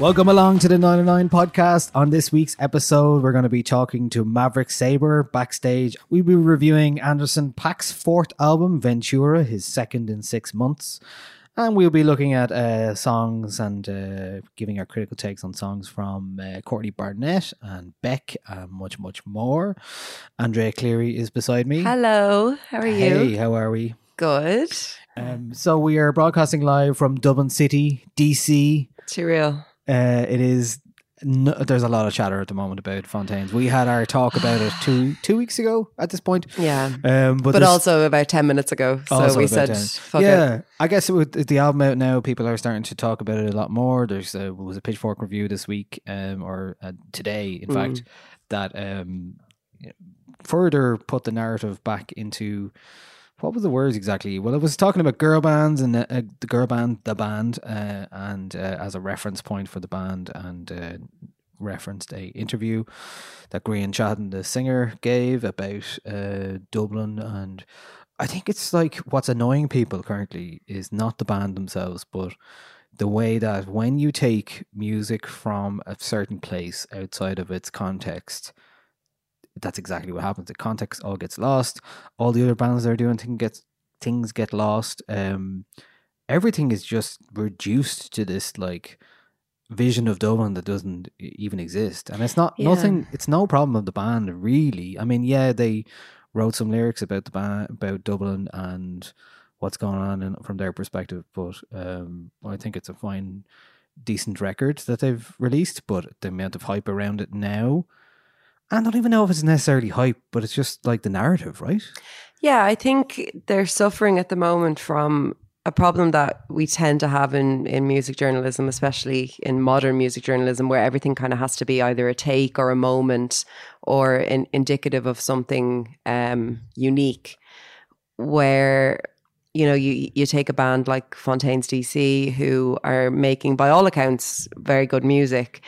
Welcome along to the 99 podcast. On this week's episode, we're going to be talking to Maverick Sabre backstage. We'll be reviewing Anderson .Paak's fourth album, Ventura, his second in six months. And we'll be looking at uh, songs and uh, giving our critical takes on songs from uh, Courtney Barnett and Beck and much, much more. Andrea Cleary is beside me. Hello, how are you? Hey, how are we? Good. Um, so we are broadcasting live from Dublin City, DC. Too real. Uh, it is. No, there's a lot of chatter at the moment about Fontaines. We had our talk about it two two weeks ago at this point. Yeah. Um, but, But, also about 10 minutes ago. So we said, fuck yeah, it. I guess with the album out now, people are starting to talk about it a lot more. There's a, was a Pitchfork review this week, um, or uh, today, in Mm. fact, that um, further put the narrative back into what was the words exactly? Well, it was talking about girl bands and uh, uh, the girl band, the band, uh, and uh, as a reference point for the band, and uh, referenced a interview that Grian Chatten, the singer, gave about uh, Dublin, and I think it's like what's annoying people currently is not the band themselves, but the way that when you take music from a certain place outside of its context, that's exactly what happens. The context all gets lost. All the other bands they're doing thing gets things get lost. Um, everything is just reduced to this like vision of Dublin that doesn't even exist, and it's not Yeah. nothing. It's no problem of the band really. I mean, yeah, they wrote some lyrics about the band about Dublin and what's going on in, from their perspective, but um, I think it's a fine, decent record that they've released. But the amount of hype around it now. I don't even know if it's necessarily hype, but it's just like the narrative, right? Yeah, I think they're suffering at the moment from a problem that we tend to have in, in music journalism, especially in modern music journalism, where everything kind of has to be either a take or a moment or in, indicative of something um, unique. Where you know you you take a band like Fontaines DC who are making, by all accounts, very good music,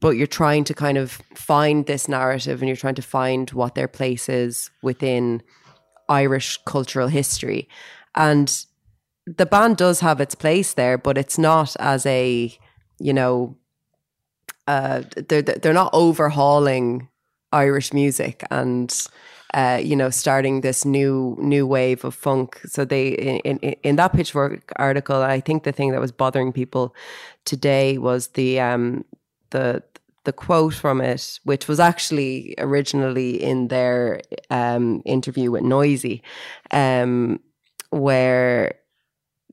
but you're trying to kind of find this narrative and you're trying to find what their place is within Irish cultural history. And the band does have its place there, but it's not as a, you know, uh, they're they're not overhauling Irish music and uh, you know starting this new new wave of funk. So they in, in in that Pitchfork article, I think the thing that was bothering people today was the um the the quote from it, which was actually originally in their um, interview with Noisey, um, where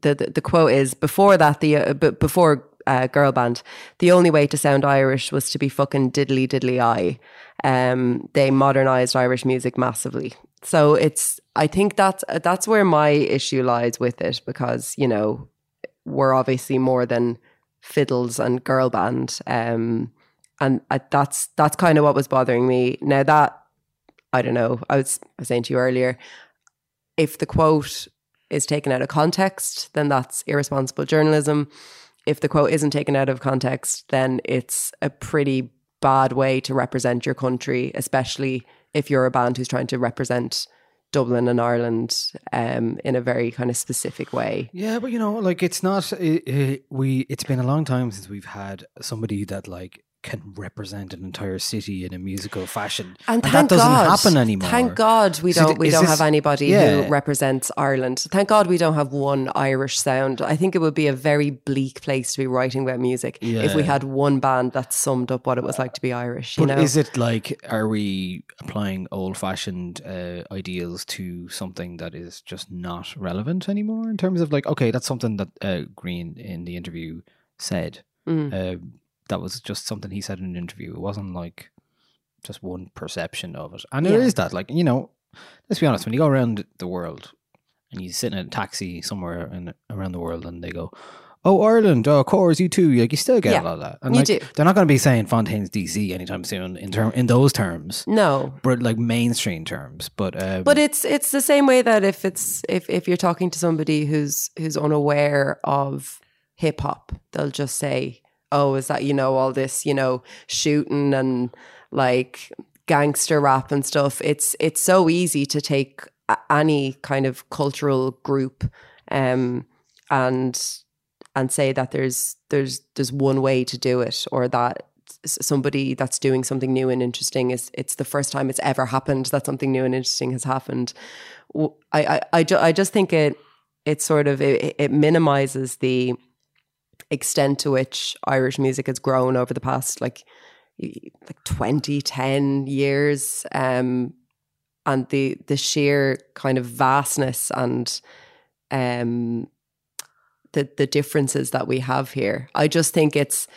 the, the the quote is before that the uh, b- before uh, girl band the only way to sound Irish was to be fucking diddly diddly eye. Um, they modernized Irish music massively, so it's I think that's that's where my issue lies with it because you know we're obviously more than fiddles and girl band, um, and I, that's that's kind of what was bothering me. Now that I don't know, I was, I was saying to you earlier, if the quote is taken out of context, then that's irresponsible journalism. If the quote isn't taken out of context, then it's a pretty bad way to represent your country, especially if you're a band who's trying to represent Dublin and Ireland um, in a very kind of specific way. Yeah, but you know, like it's not. It, it, we. It's been a long time since we've had somebody that like can represent an entire city in a musical fashion, And, that thank doesn't God, happen anymore. Thank God we don't th- we don't this- have anybody Yeah. who represents Ireland. Thank God we don't have one Irish sound. I think it would be a very bleak place to be writing about music if we had one band that summed up what it was like to be Irish. You But know, is it like, are we applying old fashioned uh, ideals to something that is just not relevant anymore in terms of like, okay, that's something that uh, Grian in the interview said. Mm. Uh, that was just something he said in an interview. It wasn't like just one perception of it. And there Yeah. is that, like, you know, let's be honest, when you go around the world and you sit in a taxi somewhere in, around the world and they go, Oh, Ireland, oh, of course, U2. Like, you still get Yeah, a lot of that. And you like, do. they're not going to be saying Fontaines DC anytime soon in term in those terms, no, but like mainstream terms. But um, But it's it's the same way that if it's if if you're talking to somebody who's who's unaware of hip hop, they'll just say, "Oh, is that you know all this you know shooting and like gangster rap and stuff?" It's it's so easy to take any kind of cultural group um, and and say that there's there's there's one way to do it or that somebody that's doing something new and interesting is it's the first time it's ever happened that something new and interesting has happened I ju- I just think it it sort of it, it minimizes the extent to which irish music has grown over the past like like 20 10 years um and the the sheer kind of vastness and um the the differences that we have here. I just think it's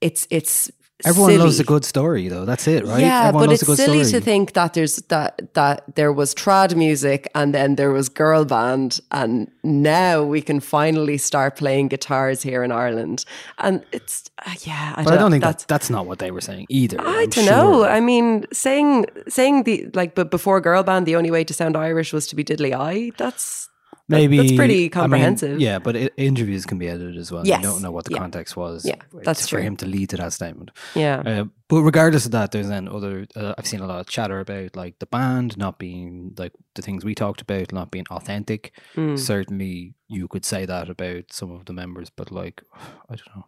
it's it's everyone loves a good story, though. That's it, right? Yeah, everyone but loves it's a good silly story. to think that there's that that there was trad music and then there was girl band and now we can finally start playing guitars here in Ireland. And it's uh, yeah, I But I don't think that's that's that's not what they were saying either. I I'm don't know. I mean, saying saying the like, but before girl band, the only way to sound Irish was to be diddly eye. That's Maybe that's pretty I mean, comprehensive. yeah, but i interviews can be edited as well. Yes, You don't know what the yeah. context was. Yeah, that's for true. him to lead to that statement. yeah. Uh, but regardless of that, there's then other. Uh, I've seen a lot of chatter about like the band not being like the things we talked about, not being authentic. Mm. Certainly, you could say that about some of the members, but like, I don't know.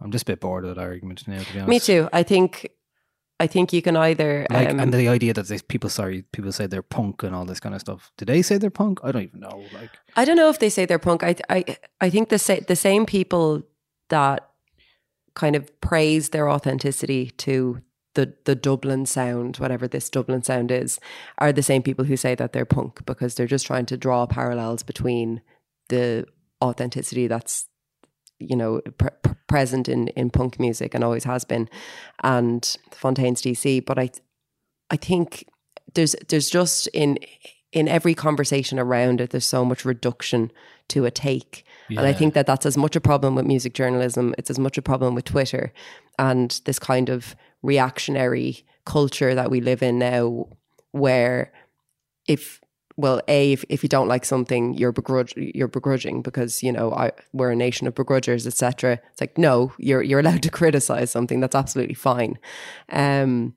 I'm just a bit bored of that argument now. To be honest, Me too. I think I think you can either Like, um, and the idea that these people, sorry, people say they're punk and all this kind of stuff. Do they say they're punk? I don't even know. Like, I don't know if they say they're punk. I I I think the sa- the same people that kind of praise their authenticity to the the Dublin sound, whatever this Dublin sound is, are the same people who say that they're punk because they're just trying to draw parallels between the authenticity that's you know pre- pre- present in in punk music and always has been, and Fontaines DC. But I I think there's there's just in in every conversation around it, there's so much reduction to a take. And I think that that's as much a problem with music journalism. It's as much a problem with Twitter and this kind of reactionary culture that we live in now, where if well, a if, if you don't like something, you're begrudge you're begrudging because you know I, we're a nation of begrudgers, etc. It's like no, you're you're allowed to criticize something. That's absolutely fine. Um,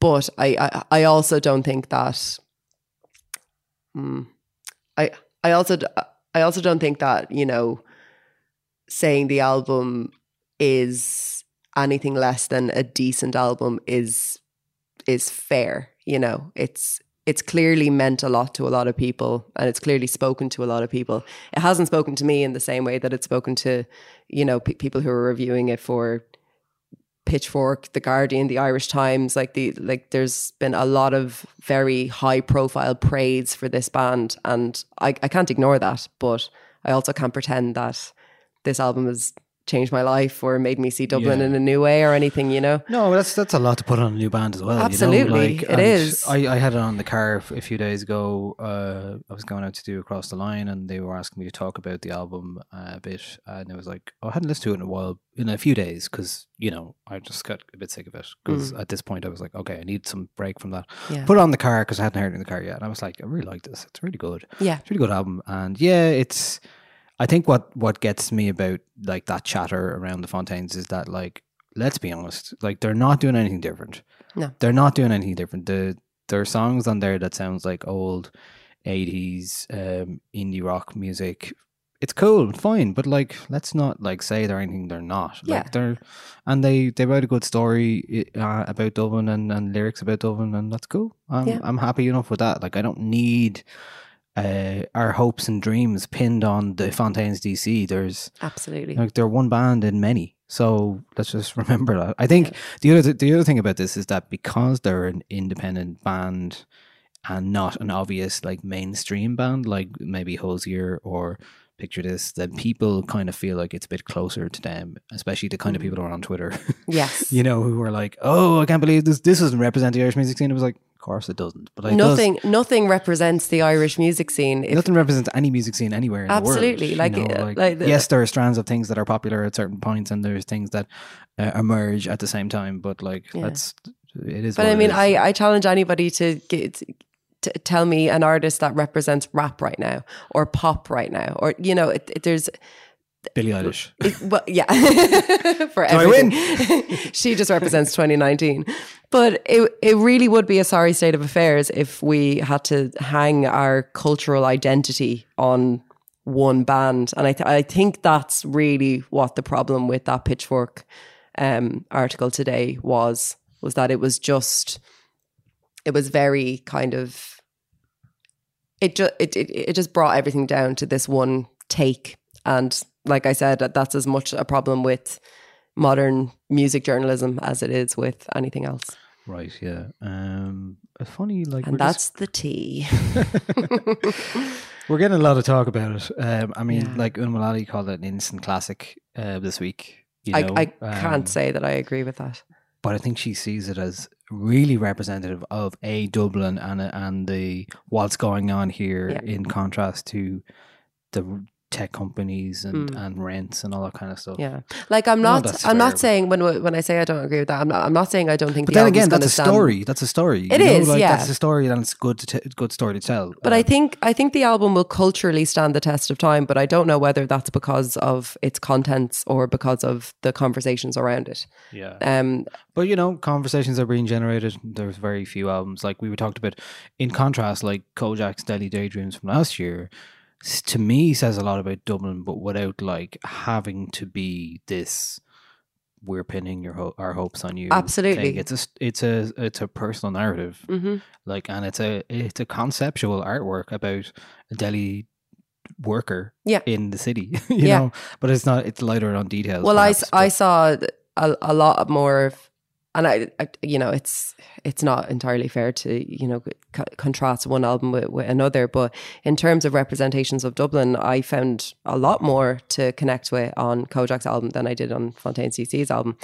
but I, I I also don't think that. Hmm, I I also I also don't think that you know saying the album is anything less than a decent album is is fair. You know, it's it's clearly meant a lot to a lot of people, and it's clearly spoken to a lot of people. It hasn't spoken to me in the same way that it's spoken to, you know, pe people who are reviewing it for Pitchfork, The Guardian, The Irish Times. Like the like, there's been a lot of very high profile praise for this band, and I, I can't ignore that. But I also can't pretend that this album is changed my life or made me see Dublin Yeah. in a new way or anything, you know. No, that's that's a lot to put on a new band as well. Absolutely, you know? like, it is. I, I had it on the car a few days ago. Uh, I was going out to do Across the Line, and they were asking me to talk about the album uh, a bit, and I was like, oh, I hadn't listened to it in a while, in a few days, because you know I just got a bit sick of it. Because at this point, I was like, okay, I need some break from that. Mm. Yeah. Put it on the car because I hadn't heard it in the car yet, and I was like, I really like this. It's really good. Yeah. It's a really good album, and yeah, it's. I think what what gets me about like that chatter around the Fontaines is that like let's be honest, like they're not doing anything different. No. they're not doing anything different. The there are songs on there that sounds like old eighties um, indie rock music. It's cool, fine, but like let's not like say they're anything they're not. Yeah. Like they're and they they write a good story uh, about Dublin and, and lyrics about Dublin, and that's cool. I'm Yeah. I'm happy enough with that. Like I don't need uh, our hopes and dreams pinned on the Fontaines DC. There's Absolutely. like they're one band in many. So let's just remember that. I think the other the other thing about this is that because they're an independent band and not an obvious like mainstream band like maybe Hozier or Picture This, then people kind of feel like it's a bit closer to them, especially the kind of people who are on Twitter. Yes. you know, who are like, "Oh, I can't believe this. This doesn't represent the Irish music scene." It was like, "Of course it doesn't." But like, it does- nothing nothing represents the Irish music scene. If, nothing represents any music scene anywhere in Absolutely, the world. you like, know, uh, like the- yes, there are strands of things that are popular at certain points, and there's things that uh, emerge at the same time. But like, Yeah. that's it is. but I mean. I, I challenge anybody to get to tell me an artist that represents rap right now or pop right now or you know it, it- there's Billie Eilish. it- well yeah. For I everything. She just represents 2019 but it it really would be a sorry state of affairs if we had to hang our cultural identity on one band. And I th- I think that's really what the problem with that pitchfork um article today was was that it was just it was very kind of it just it, it it just brought everything down to this one take and like i said that's as much a problem with modern music journalism as it is with anything else Right. Yeah. Um. a Funny. Like. and we're just- that's the tea we're getting a lot of talk about it. Um. I mean, Yeah. like Una Mullally called it an instant classic. Uh. This week. You i, I um, can't say that i agree with that but I think she sees it as really representative of a Dublin and and the what's going on here Yeah. in contrast to the tech companies and, Mm. and rents and all that kind of stuff. yeah like i'm not that's i'm not saying when when i say i don't agree with that i'm not i'm not saying i don't think But the then again, that's a stand- story. That's a story. It you know? like, yeah. That's a story, and it's good to t- good story to tell. But I Um, think I think the album will culturally stand the test of time. But I don't know whether that's because of its contents or because of the conversations around it. yeah. Um, But you know, conversations are being generated. There's very few albums like we were talked about. In contrast, like Kojaque's Deli Daydreams from last year, to me says a lot about Dublin, but without like having to be this. We're pinning your ho- our hopes on you. Absolutely. thing. It's a it's a it's a personal narrative, mhm. like, and it's a it's a conceptual artwork about a deli worker Yeah. in the city. you Yeah. know, but it's not. It's lighter on details. Well, I, perhaps, I but- saw a, a lot more of, and I, I, you know, it's it's not entirely fair to you know co- contrast one album with, with another, but in terms of representations of Dublin, I found a lot more to connect with on Kojaque's album than I did on Fontaines DC's album.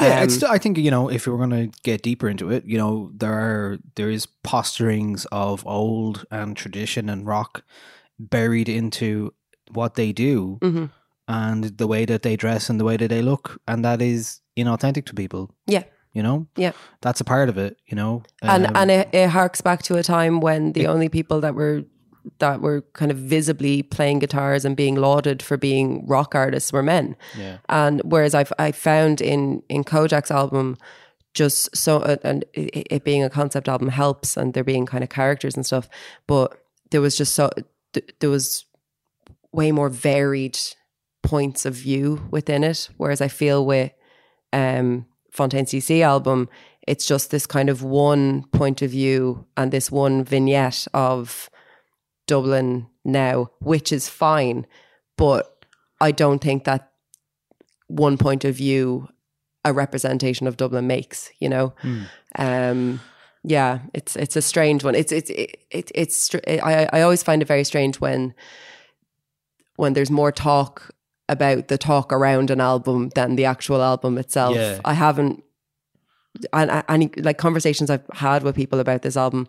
Yeah, Um, still, I think you know if we we're going to get deeper into it, you know there are there is posturings of old and tradition and rock buried into what they do Mhm. and the way that they dress and the way that they look, and that is inauthentic to people. Yeah. You know, Yeah. that's a part of it. You know, and Um, and it, it harks back to a time when the only people that were that were kind of visibly playing guitars and being lauded for being rock artists were men. Yeah. And whereas I've I found in in Kojaque's album just so uh, and it, it being a concept album helps and there being kind of characters and stuff, but there was just so th- there was way more varied points of view within it. Whereas I feel with um, Fontaines DC album, it's just this kind of one point of view and this one vignette of Dublin now, which is fine, but I don't think that one point of view a representation of Dublin makes, you know. Hmm. Um, yeah, it's it's a strange one. It's it's it, it, it's I I always find it very strange when when there's more talk about the talk around an album than the actual album itself. Yeah. I haven't, and any like conversations I've had with people about this album,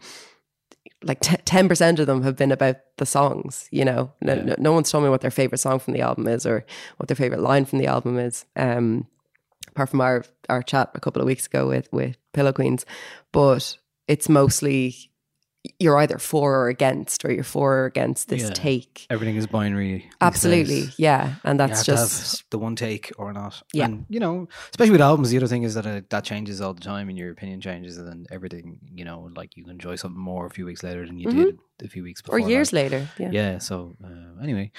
like ten percent of them have been about the songs. You know, no, no, no one's told me what their favorite song from the album is or what their favorite line from the album is. Um, apart from our our chat a couple of weeks ago with with Pillow Queens, but it's mostly you're either for or against, or you're for or against this Yeah. take. Everything is binary. Absolutely, yeah, and that's just have the one take or not. Yeah. And, you know, especially with albums, the other thing is that uh, that changes all the time and your opinion changes and then everything, you know, like you enjoy something more a few weeks later than you did a few weeks or years that. later. Yeah, yeah. So, uh, anyway,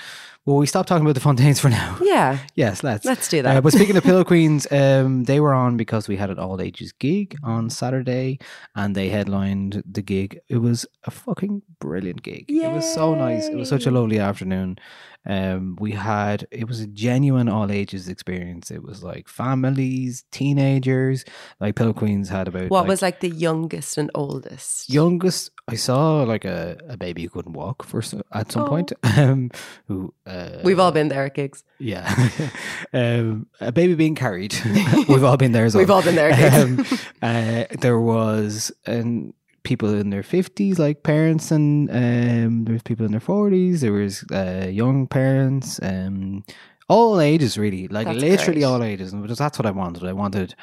well, we stopped talking about the Fontaines for now. Yeah. yes, let's. Let's do that. Uh, but speaking of Pillow Queens, um, they were on because we had an all ages gig on Saturday and they headlined the gig. It was a fucking brilliant gig. It was so nice. It was such a lovely afternoon. Um, we had it was a genuine all ages experience. It was like families, teenagers. Like Pillow Queens had about what like, was like the youngest and oldest? youngest I saw like a, a baby who couldn't walk for at some Oh. point. Um, who uh, We've all been there at gigs. yeah, um, a baby being carried. We've all been there as well. We've all been there at gigs. Um, uh, there was and people in their fifties, like parents, and um, there was people in their forties. There was uh, young parents, um, all ages really, like That's literally great. all ages. And because that's what I wanted. I wanted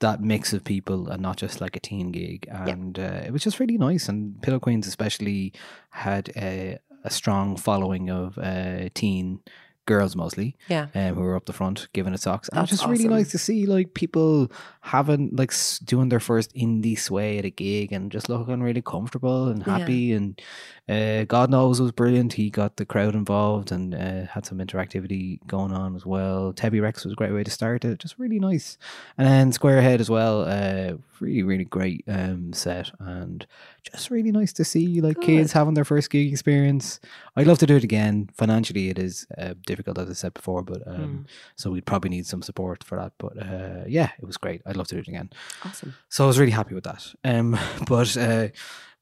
that mix of people and not just like a teen gig. And uh, it was just really nice. And Pillow Queens especially had a, a strong following of uh, teen girls mostly Yeah. um, who were up the front giving it socks. And it was That's just really nice to see like people having like doing their first indie sway at a gig and just looking really comfortable and Yeah. happy. And uh, God knows it was brilliant. He got the crowd involved and uh, had some interactivity going on as well. Tebi Rex was a great way to start it. Just really nice. And then Squarehead as well. Uh, really, really great um, set and just really nice to see like kids having their first gig experience. I'd love to do it again. Financially, it is uh, difficult, as I said before, but um, Hmm. so we'd probably need some support for that. But uh, yeah, it was great. I'd love to do it again. Awesome. So I was really happy with that. Um, but uh,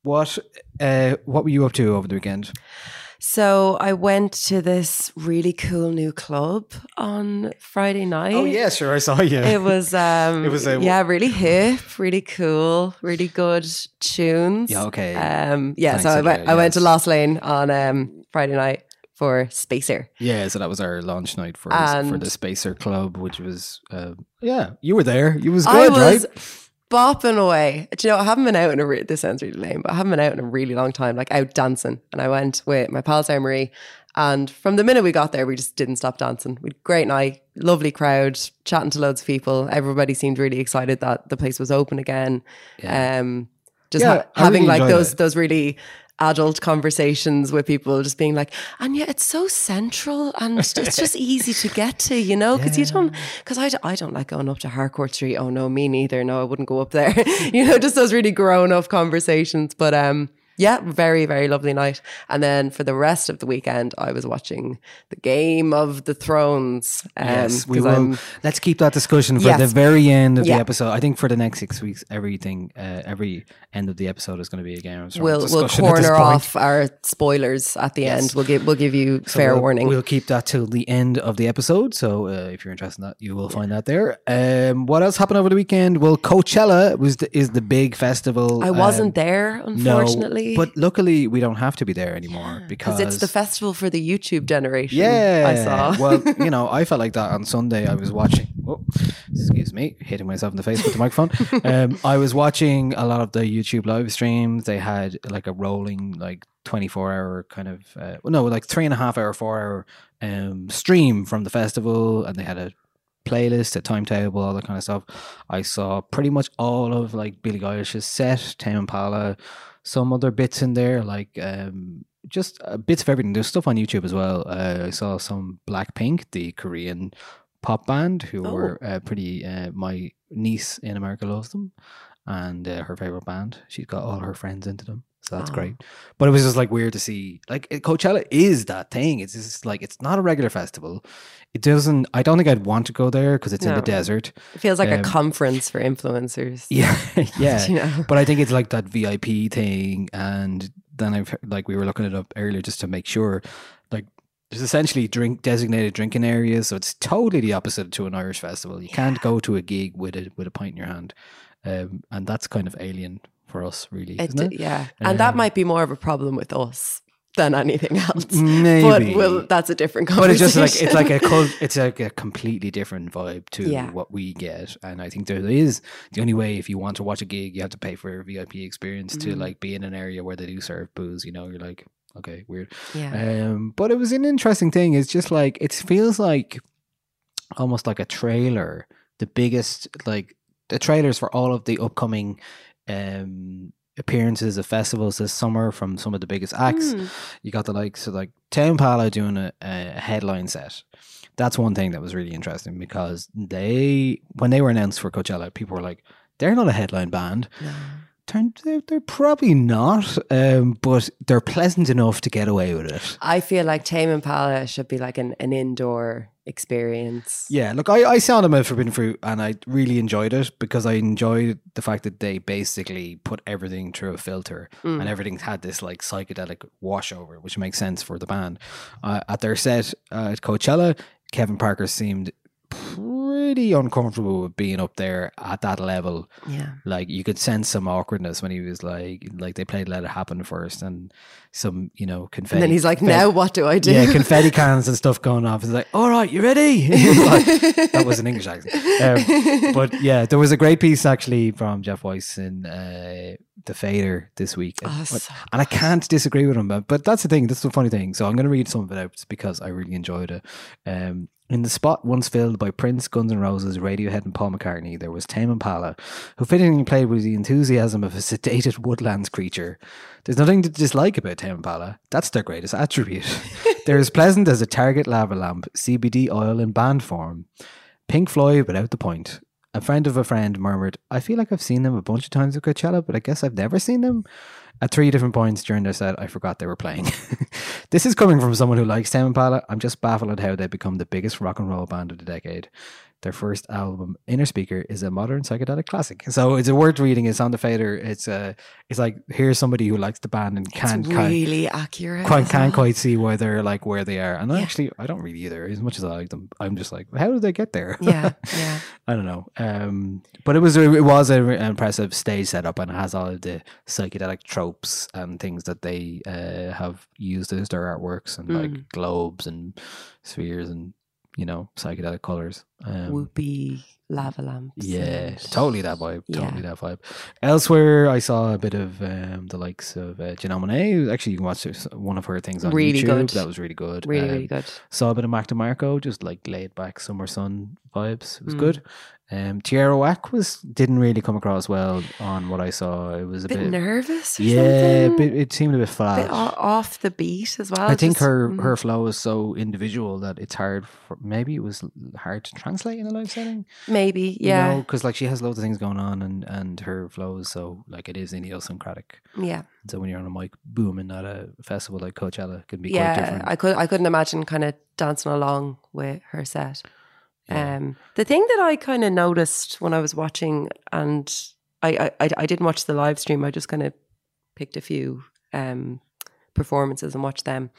what uh, what were you up to over the weekend? So I went to this really cool new club on Friday night. Oh, yeah, sure, I saw you. It was um It was a- yeah, really hip, really cool, really good tunes. Yeah, okay. Um yeah, Thanks, so I went I went to. Lost Lane on um Friday night for Spacer. yeah, so that was our launch night for for the Spacer Club, which was uh, yeah, you were there. You was good, was right? Bopping away. Do you know, I haven't been out in a re- this sounds really lame, but I haven't been out in a really long time, like out dancing. And I went with my pal Sarah Marie. And from the minute we got there, we just didn't stop dancing. We had a great night, lovely crowd, chatting to loads of people. Everybody seemed really excited that the place was open again. Um, just Yeah, ha- having really like those it. those really adult conversations with people, just being like, and yeah, it's so central and it's just easy to get to, you know, because you don't, because I, I don't like going up to Harcourt Street. Oh no, me neither. No, I wouldn't go up there. you know, just those really grown up conversations. But um, yeah, very very lovely night. And then for the rest of the weekend, I was watching the Game of the Thrones. Um, Yes, we will. I'm- Let's keep that discussion for Yes. the very end of Yeah. the episode. I think for the next six weeks, everything, uh, every end of the episode is going to be a Game of Thrones We'll we'll discussion at this corner off our spoilers at the Yes. end. We'll give we'll give you So fair we'll, warning. We'll keep that till the end of the episode. So uh, if you're interested in that, you will find that there. Um, what else happened over the weekend? Well, Coachella was the, is the big festival. I wasn't um, there, no, but luckily we don't have to be there anymore because because it's the festival for the YouTube generation. Yeah, I saw. well, you know, I felt like that on Sunday. I was watching. Oh, excuse me, hitting myself in the face with the microphone. um, I was watching a lot of the YouTube live streams. They had like a rolling, like twenty-four hour kind of, uh, no, like three and a half hour, four hour um, stream from the festival, and they had a playlist, a timetable, all that kind of stuff. I saw pretty much all of like Billie Eilish's set, Tame Impala, some other bits in there, like um, just uh, bits of everything. There's stuff on YouTube as well. Uh, I saw some Blackpink, the Korean pop band, who Oh. were uh, pretty. Uh, my niece in America loves them, and uh, her favorite band. She's got all her friends into them. So that's Oh. great. But it was just like weird to see. Like Coachella is that thing. It's just like it's not a regular festival. It doesn't. I don't think I'd want to go there because it's in the desert. it feels like um, a conference for influencers. Yeah, yeah. You know? But I think it's like that VIP thing, and then I've like we were looking it up earlier just to make sure. Like there's essentially drink designated drinking areas, so it's totally the opposite to an Irish festival. You can't go to a gig with a with a pint in your hand, um, and that's kind of alien for us, really, it? Yeah, and that Um, might be more of a problem with us than anything else. Maybe, But well, that's a different but it's just like it's like a cult, it's like a completely different vibe to Yeah. what we get, and I think there is the only way if you want to watch a gig, you have to pay for a VIP experience to Mm. like be in an area where they do serve booze. You know, you're like, okay, weird. yeah. Um, but it was an interesting thing. It's just like it feels like almost like a trailer. The biggest like the trailers for all of the upcoming um appearances at festivals this summer from some of the biggest acts. Mm. You got the likes of like Tame Impala doing a, a headline set. That's one thing that was really interesting because they when they were announced for Coachella, people were like, they're not a headline band. No. They're, they're probably not, um, but they're pleasant enough to get away with it. I feel like Tame Impala should be like an, an indoor experience. Yeah, look, I, I saw them at Forbidden Fruit and I really enjoyed it because I enjoyed the fact that they basically put everything through a filter Mm. and everything had this like psychedelic washover, which makes sense for the band. Uh, at their set uh, at Coachella, Kevin Parker seemed pretty uncomfortable with being up there at that level. Yeah. Like you could sense some awkwardness when he was like, like they played "Let It Happen" first, and some you know confetti. And then he's like, confetti- now what do I do? yeah, confetti cans and stuff going off. It's like, all right, you ready? Like, that was an English accent. Um, but yeah, there was a great piece actually from Jeff Weiss in uh, The Fader this week. Oh, and, so and I can't disagree with him. But, but that's the thing. That's the funny thing. So I'm going to read some of it out because I really enjoyed it. Um, in the spot once filled by Prince, Guns N' Roses, Radiohead, and Paul McCartney, there was Tame Impala, who fittingly played with the enthusiasm of a sedated woodlands creature. There's nothing to dislike about Tame Impala. That's their greatest attribute. They're as pleasant as a Target lava lamp, CBD oil in band form. Pink Floyd without the point. A friend of a friend murmured, I feel like I've seen them a bunch of times at Coachella, but I guess I've never seen them. At three different points during their set, I forgot they were playing. this is coming from someone who likes Tame Impala. I'm just baffled at how they've become the biggest rock and roll band of the decade. Their first album, Innerspeaker, is a modern psychedelic classic. So it's a word reading. It's on the fader. It's uh, it's like here's somebody who likes the band and can't it's can't, really accurate. quite, as can't well. quite see why they're like where they are. And Yeah. actually, I don't really either. As much as I like them, I'm just like, how did they get there? Yeah, yeah. I don't know. Um, but it was it was an impressive stage setup and it has all of the psychedelic tropes and things that they uh, have used as their artworks and Mm. like globes and spheres and you know psychedelic colors. Um, Whoopee lava lamps. yeah, and- totally that vibe. Yeah. Totally that vibe. Elsewhere, I saw a bit of um, the likes of uh, Janelle Monáe. Actually, you can watch one of her things on Really YouTube. good. That was really good. Really, Um, really good. Saw a bit of Mac DeMarco, just like laid back summer sun vibes. It was Mm. good. Um, Tierra Whack was didn't really come across well on what I saw. It was a bit, bit, nervous or yeah, bit, it seemed a bit flat. bit off the beat as well. I think just- her mm. her flow is so individual that it's hard. For, maybe it was hard to translate in a live setting. maybe yeah because like she has loads of things going on, and and her flow is so like it is idiosyncratic. yeah So when you're on a mic booming at a festival like Coachella, it can be quite yeah. different. I could I couldn't imagine kind of dancing along with her set. Yeah. Um, the thing that I kind of noticed when I was watching, and I, I I didn't watch the live stream. I just kind of picked a few um performances and watched them.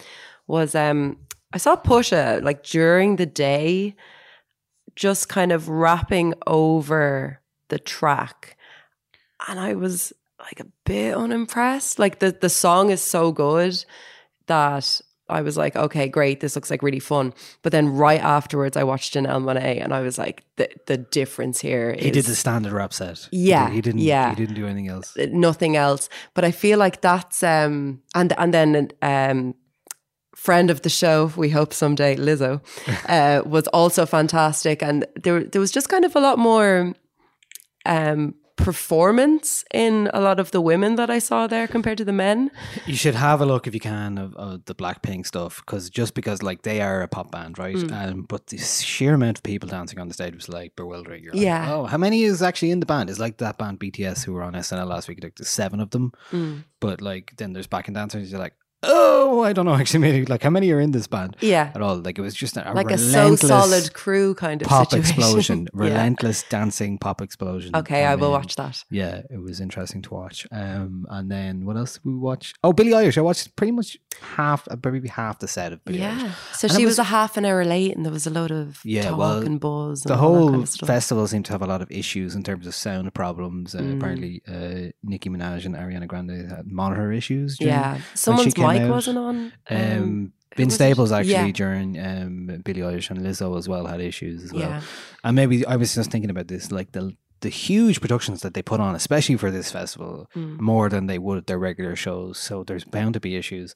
Was um I saw Pusha like during the day, just kind of rapping over the track, and I was like a bit unimpressed. Like the the song is so good that I was like, okay, great, this looks like really fun. But then right afterwards, I watched Janelle Monae, and I was like, the the difference here is he did the standard rap set. He did- Yeah, he didn't. yeah. he didn't do anything else. nothing else. But I feel like that's um and and then um friend of the show, we hope someday, Lizzo, uh, was also fantastic. And there there was just kind of a lot more um performance in a lot of the women that I saw there compared to the men. You should have a look if you can of, of the Blackpink stuff because just because like they are a pop band, right? Mm. Um, but the sheer amount of people dancing on the stage was like bewildering. You're like, Yeah. oh, how many is actually in the band? It's like that band BTS who were on SNL last week. Like there's seven of them, Mm. but like then there's backing dancers. You're like, oh, I don't know actually, maybe like how many are in this band Yeah. at all? Like it was just a, Like a so solid crew kind of pop situation. explosion, Yeah. relentless dancing pop explosion. Okay, I And will then- watch that. Yeah, it was interesting to watch. Um, and then what else did we watch? Oh, Billie Eilish. I watched pretty much half, uh, maybe half the set of Billie Eilish. Yeah. So And she was, was- a half an hour late and there was a load of Yeah, talk well, and buzz. And The whole kind of stuff. festival seemed to have a lot of issues in terms of sound problems. Uh, Mm. Apparently, uh, Nicki Minaj and Ariana Grande had monitor issues. Yeah. Someone's mic out, wasn't on. Um, Um, who Vince was it? Staples actually Yeah. during um, Billie Eilish and Lizzo as well had issues as well. yeah. And maybe I was just thinking about this, like the the huge productions that they put on, especially for this festival, Mm. more than they would their regular shows. So there's bound to be issues.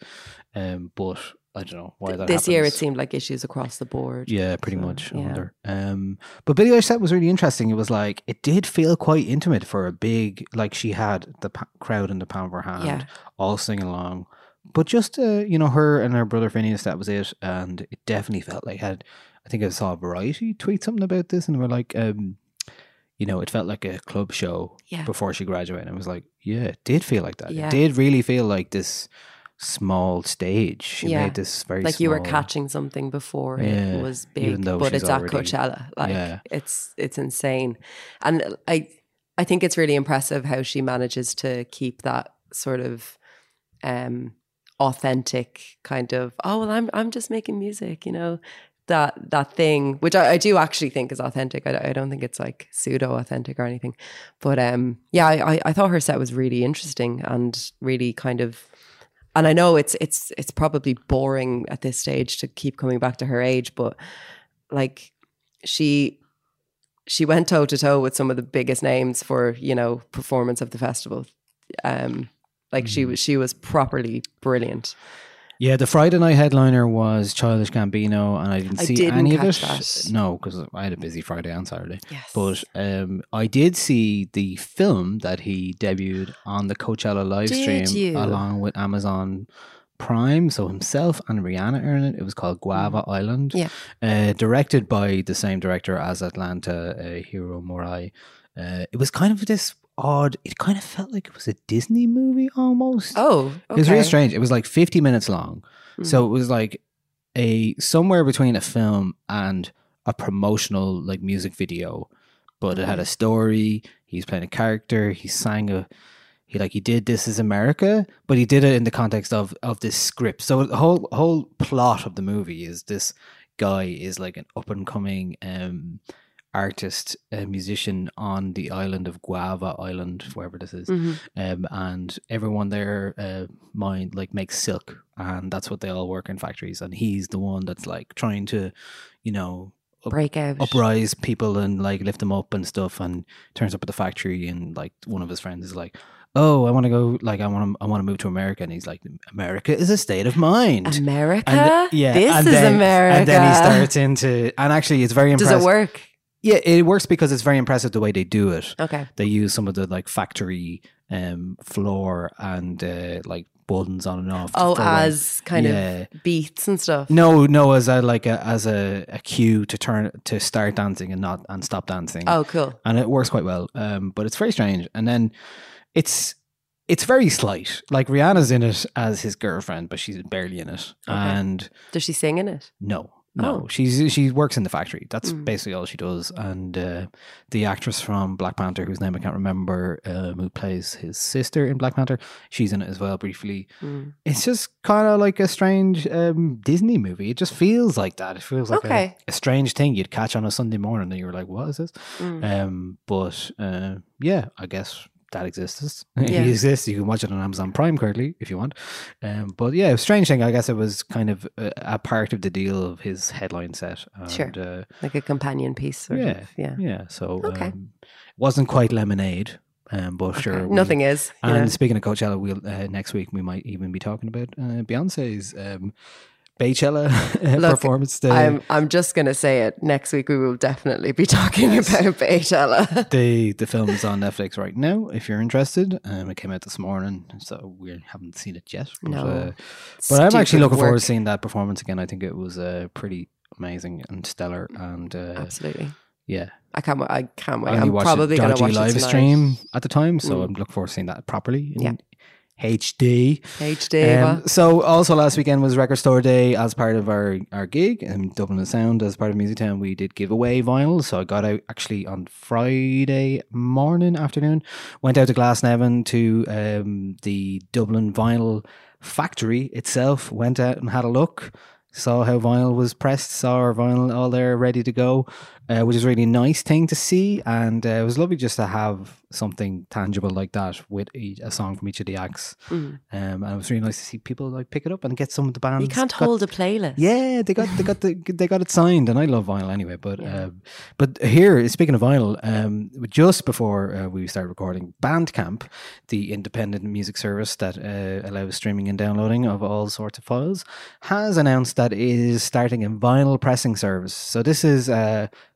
Um, but I don't know why that This year it seemed like issues across the board. Yeah, pretty So, much. Yeah. Um, but Billie Eilish set was really interesting. It was like it did feel quite intimate for a big, like she had the pa- crowd in the palm of her hand, Yeah. all singing along. But just uh, you know, her and her brother Finneas, that was it, and it definitely felt like had. I think I saw Variety tweet something about this, and we're like, um, you know, it felt like a club show Yeah. before she graduated. And I was like, yeah, it did feel like that. Yeah. It did really feel like this small stage. She Yeah. made this very Like you were catching something before Yeah, it was big, but it's at already- Coachella. Like Yeah. it's it's insane, and I I think it's really impressive how she manages to keep that sort of um authentic kind of oh well I'm I'm just making music, you know that that thing which I, I do actually think is authentic. I, I don't think it's like pseudo authentic or anything, but um yeah I, I thought her set was really interesting and really kind of and I know it's it's it's probably boring at this stage to keep coming back to her age, but like she she went toe to toe with some of the biggest names for you know performance of the festival. Um, like she was she was properly brilliant. Yeah, the Friday night headliner was Childish Gambino, and I didn't I see didn't any of it. that. No, because I had a busy Friday and Saturday. Yes, But um, I did see the film that he debuted on the Coachella live Did stream you? along with Amazon Prime. So himself and Rihanna are in it. It was called Guava Island. Yeah. Uh, directed by the same director as Atlanta, uh, Hiro Murai. Uh, it was kind of this odd. It kind of felt like it was a Disney movie almost. oh, It was really strange. It was like 50 minutes long. Mm. So it was like a somewhere between a film and a promotional like music video, but it had a story. He's playing a character. He sang a he like he did this is America, but he did it in the context of of this script. So the whole whole plot of the movie is this guy is like an up and coming um artist, a musician on the island of Guava Island, wherever this is Mhm. um, and everyone there uh, mind like makes silk, and that's what they all work in factories. And he's the one that's like trying to, you know, up- break out. uprise people and like lift them up and stuff. And turns up at the factory, and like one of his friends is like, "Oh, I want to go. Like, I want to. I want to move to America." And he's like, "America is a state of mind." America. Th- yeah, this is then, America. And then he starts into, and actually, it's very Does impressive. it work? Yeah, it works because it's very impressive the way they do it Okay. they use some of the like factory um floor and uh, like buttons on and off. Oh, as kind Yeah. of beats and stuff. no, no, as a like a as a, a cue to turn to start dancing and not and stop dancing. Oh, cool. and it works quite well. Um, but it's very strange. And then it's it's very slight. Like Rihanna's in it as his girlfriend, but she's barely in it. Okay. And Does she sing in it? no, no, Oh. she's she works in the factory. That's Mm. basically all she does. And uh, the actress from Black Panther, whose name I can't remember, um, who plays his sister in Black Panther, she's in it as well briefly. Mm. It's just kind of like a strange um, Disney movie. It just feels like that. It feels like a- a, strange thing you'd catch on a Sunday morning, and you were like, "What is this?" Mm. Um, but uh, yeah, I guess that exists. Yeah. he exists. You can watch it on Amazon Prime currently if you want. Um, but yeah, strange thing. I guess it was kind of a, a part of the deal of his headline set. And, Sure. Uh, Like a companion piece. Yeah, Of. Yeah. yeah. So Okay. um, it wasn't quite lemonade. Um, but sure, we- Nothing is. and know. speaking of Coachella, we'll uh, next week we might even be talking about uh, Beyonce's um, Beychella uh, performance. The, I'm I'm just gonna say it. Next week we will definitely be talking Yes. about Beychella. the the film is on Netflix right now. If you're interested, um, it came out this morning, so we haven't seen it yet. But, No. uh, but I'm actually looking forward to seeing that performance again. I think it was uh, pretty amazing and stellar, and uh, Absolutely. yeah, I can't. I can't wait. I I'm probably gonna dodgy watch live it tonight. stream at the time, so Mm. I'm looking forward to seeing that properly in Yeah. HD. HD. Um, so also last weekend was Record Store Day as part of our, our gig in Dublin and Sound as part of Music Town. We did give away vinyl, so I got out actually on Friday morning afternoon. Went out to Glasnevin to um, the Dublin Vinyl Factory itself. Went out and had a look. Saw how vinyl was pressed. Saw our vinyl all there ready to go, uh, which is really a really nice thing to see. And uh, it was lovely just to have something tangible like that with each, a song from each of the acts. Um, and it was really nice to see people like pick it up and get some of the bands. You can't got- hold a playlist. yeah, they got they got the they got it signed, and I love vinyl anyway. But um, but here, speaking of vinyl, um, just before uh, we start recording, Bandcamp, the independent music service that uh, allows streaming and downloading of all sorts of files, has announced that it is starting a vinyl pressing service. So this is.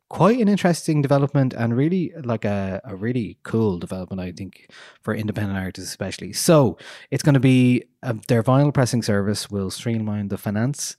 Quite an interesting development and really like a, a really cool development, I think, for independent artists, especially. So, it's going to be uh, their vinyl pressing service will streamline the finance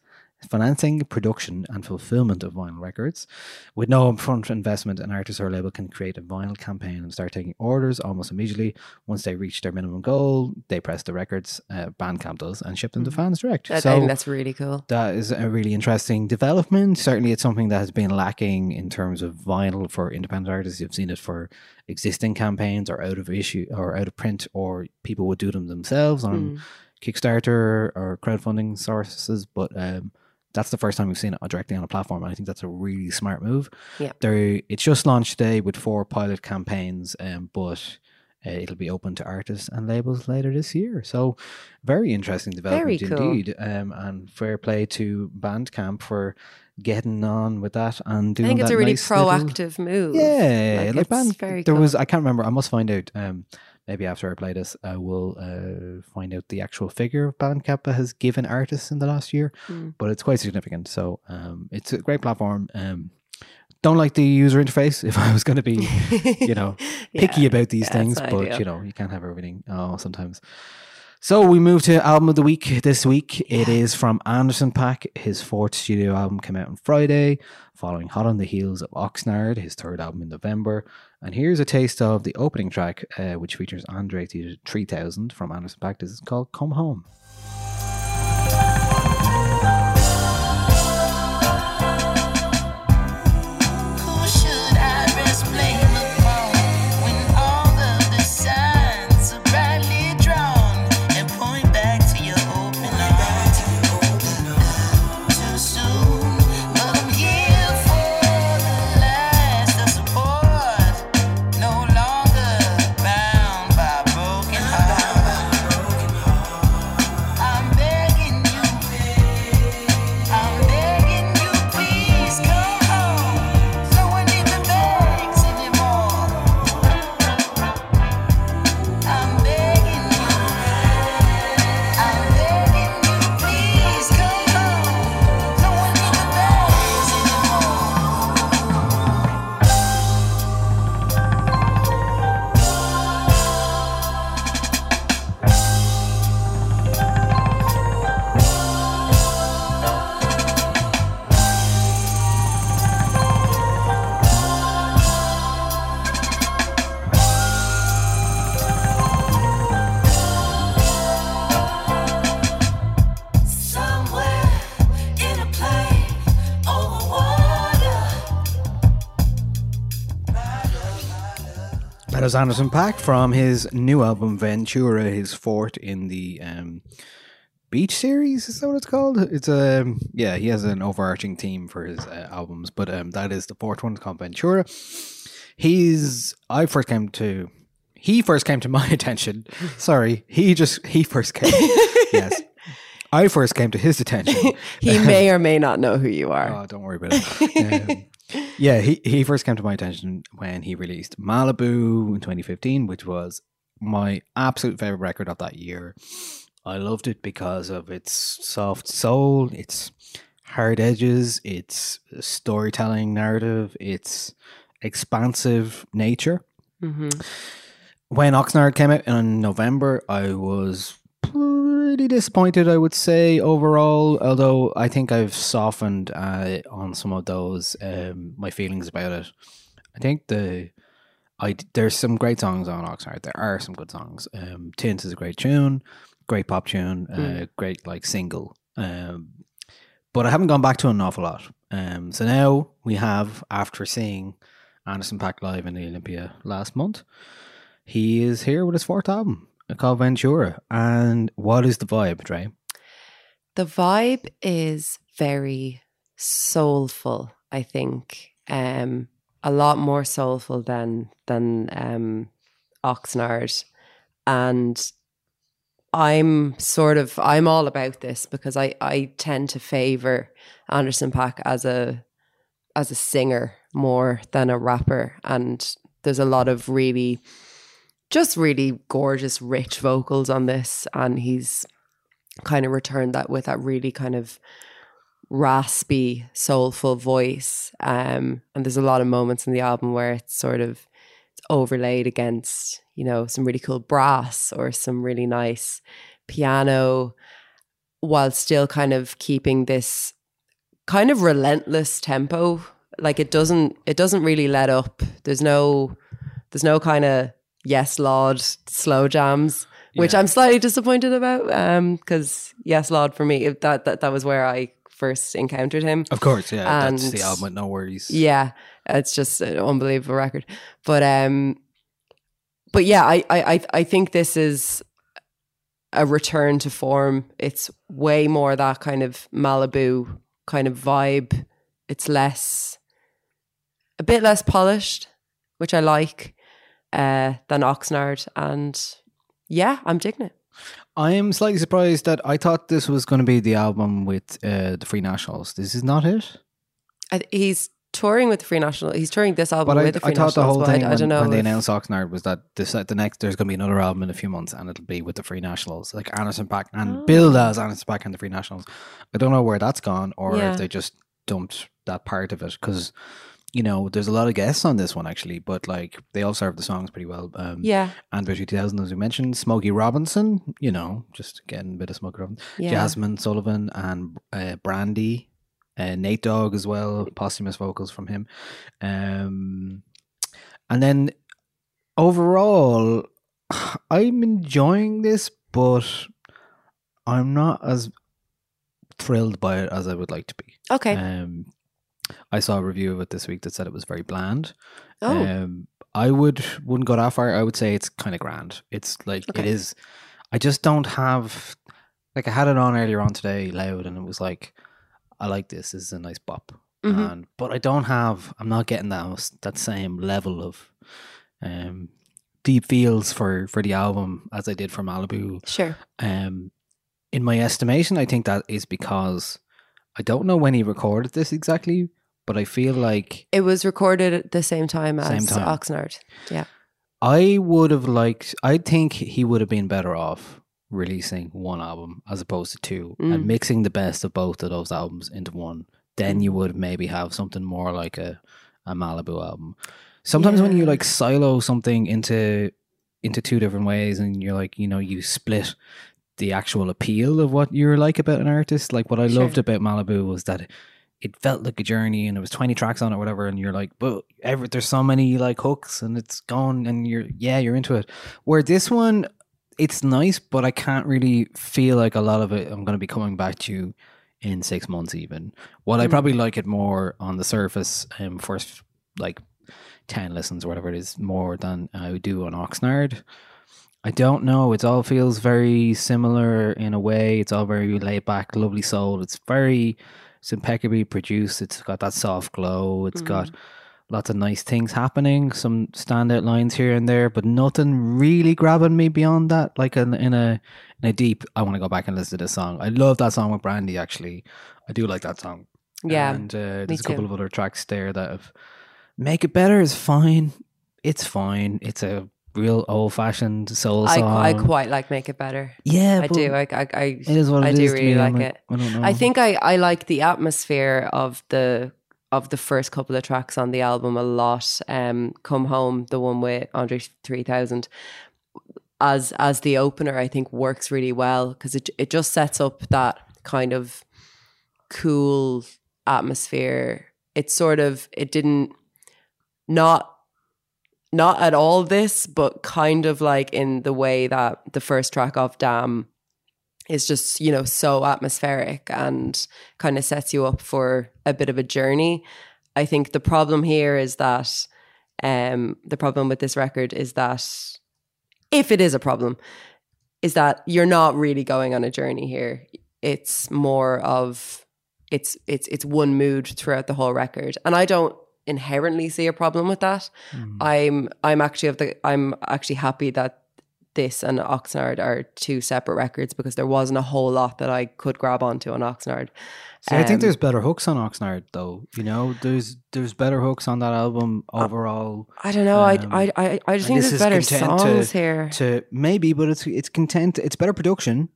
financing, production, and fulfillment of vinyl records. With no upfront investment, an artist or label can create a vinyl campaign and start taking orders almost immediately. Once they reach their minimum goal, they press the records, uh, Bandcamp does, and ship them to fans direct. That, so I think that's really cool. that is a really interesting development. Certainly, it's something that has been lacking in terms of vinyl for independent artists. You've seen it for existing campaigns or out of issue or out of print, or people would do them themselves on Kickstarter or crowdfunding sources. But um, that's the first time we've seen it directly on a platform. And I think that's a really smart move. Yeah. There, it's just launched today with four pilot campaigns, um, but. Uh, it'll be open to artists and labels later this year. So, very interesting development Very cool. indeed. Um, and fair play to Bandcamp for getting on with that and doing. That. I think it's a really nice little- proactive move. yeah, Like, like, it's band. there cool. was I can't remember. I must find out. Um, maybe after I play this, I will uh, find out the actual figure of Bandcamp has given artists in the last year. Hmm. But it's quite significant. So um, it's a great platform. Um, don't like the user interface. If I was going to be, you know, picky about these yeah, things, but ideal. you know, you can't have everything. Oh, sometimes. So we move to album of the week this week. It is from Anderson .Paak. His fourth studio album came out on Friday, following hot on the heels of Oxnard, his third album in November. And here's a taste of the opening track, uh, which features Andre 3000 from Anderson .Paak. This is called "Come Home." Is Anderson .Paak from his new album Ventura, his fourth in the um, Beach series. Is that what it's called? It's a um, yeah. He has an overarching theme for his uh, albums, but um, that is the fourth one. Called Ventura. He's I first came to he first came to my attention. Sorry, he just he first came. yes, I first came to his attention. He may or may not know who you are. Oh, don't worry about it. Um, yeah, he, he first came to my attention when he released Malibu in 2015, which was my absolute favorite record of that year. I loved it because of its soft soul, its hard edges, its storytelling narrative, its expansive nature. Mm-hmm. When Oxnard came out in November, I was pretty disappointed, I would say, overall. Although I think I've softened uh, on some of those, um, my feelings about it. I think the I there's some great songs on Oxnard. There are some good songs. Um, Tint is a great tune, great pop tune, uh, great like single. Um, but I haven't gone back to it an awful lot. Um, so now we have after seeing Anderson .Paak live in the Olympia last month, he is here with his fourth album called Ventura. And what is the vibe, Dre? The vibe is very soulful, I think. Um, a lot more soulful than than um, Oxnard. And I'm sort of I'm all about this because I, I tend to favor Anderson .Paak as a as a singer more than a rapper. And there's a lot of really just really gorgeous, rich vocals on this. And he's kind of returned that with that really kind of raspy, soulful voice. Um, and there's a lot of moments in the album where it's sort of it's overlaid against, you know, some really cool brass or some really nice piano, while still kind of keeping this kind of relentless tempo. Like it doesn't it doesn't really let up. There's no there's no kind of yes Lord slow jams which Yeah. I'm slightly disappointed about. Um, because yes, Lord, for me, that that that was where I first encountered him. Of course, yeah. that's the album with no worries. Yeah, it's just an unbelievable record. But um, but yeah, I I I- I think this is a return to form. It's way more that kind of Malibu kind of vibe. It's less, a bit less polished, which I like, uh, than Oxnard. And yeah, I'm digging it. I am slightly surprised that I thought this was going to be the album with uh, the Free Nationals. This is not it. I, he's touring with the Free National. He's touring this album But I, with the Free I thought the whole thing I, I don't know. when they announced Oxnard was that this the next there's going to be another album in a few months and it'll be with the Free Nationals, like Anderson .Paak and Oh. billed as Anderson .Paak and the Free Nationals. I don't know where that's gone or Yeah. if they just dumped that part of it because you know there's a lot of guests on this one actually, but like they all serve the songs pretty well. Um, yeah, Andrew 2000, as we mentioned, Smokey Robinson, you know, just getting a bit of Smokey Robinson. yeah. Jazmine Sullivan and uh, Brandy, uh, Nate Dogg as well, posthumous vocals from him. Um, and then overall, I'm enjoying this, but I'm not as thrilled by it as I would like to be. Okay. Um, I saw a review of it this week that said it was very bland. oh, Um, I would wouldn't go that far. I would say it's kind of grand. It's like it Okay. is. I just don't have like I had it on earlier on today, loud, and it was like I like this. This is a nice bop, Mhm. and but I don't have. I'm not getting that that same level of um deep feels for for the album as I did for Malibu. sure. Um, in my estimation, I think that is because I don't know when he recorded this exactly, but I feel like It was recorded at the same time as Same time. Oxnard. Yeah. I would have liked. I think he would have been better off releasing one album as opposed to two, and Mm. mixing the best of both of those albums into one. Then you would maybe have something more like a a Malibu album. Sometimes when you like silo something into into two different ways, and you're like, you know, you split the actual appeal of what you're like about an artist. Like what I Sure. loved about Malibu was that it felt like a journey and it was 20 tracks on it or whatever and you're like but every, there's so many like hooks and it's gone and you're yeah you're into it where this one it's nice but i can't really feel like a lot of it i'm going to be coming back to in six months even while i Mm. probably like it more on the surface um first like 10 listens or whatever it is more than i would do on oxnard I don't know. It all feels very similar in a way. It's all very laid back, lovely soul. It's very, it's impeccably produced. It's got that soft glow. It's got lots of nice things happening. Some standout lines here and there, but nothing really grabbing me beyond that. Like in, in a in a deep, I want to go back and listen to this song. I love that song with Brandy. Actually, I do like that song. Yeah. and uh, there's a couple of other tracks there that have make it better is fine. It's fine. It's a real old fashioned soul I, song. I quite like Make It Better. yeah, I do. I, I, I, It is what I do really like it. I don't know. I think I, I like the atmosphere of the of the first couple of tracks on the album a lot. Um, Come Home, the one with Andre three thousand, as as the opener, I think works really well because it it just sets up that kind of cool atmosphere. It sort of it didn't not not at all this, but kind of like in the way that the first track of Damn is just, you know, so atmospheric and kind of sets you up for a bit of a journey. I think the problem here is that um the problem with this record is that if it is a problem, is that you're not really going on a journey here. It's more of it's it's it's one mood throughout the whole record. And I don't inherently see a problem with that. I'm I'm actually of the I'm actually happy that this and Oxnard are two separate records because there wasn't a whole lot that I could grab onto on Oxnard. See, I think Um, there's better hooks on Oxnard though. You know, there's there's better hooks on that album overall. I don't know. Um, I, I I I just think there's better songs to, here. To maybe, but it's it's content. It's better production.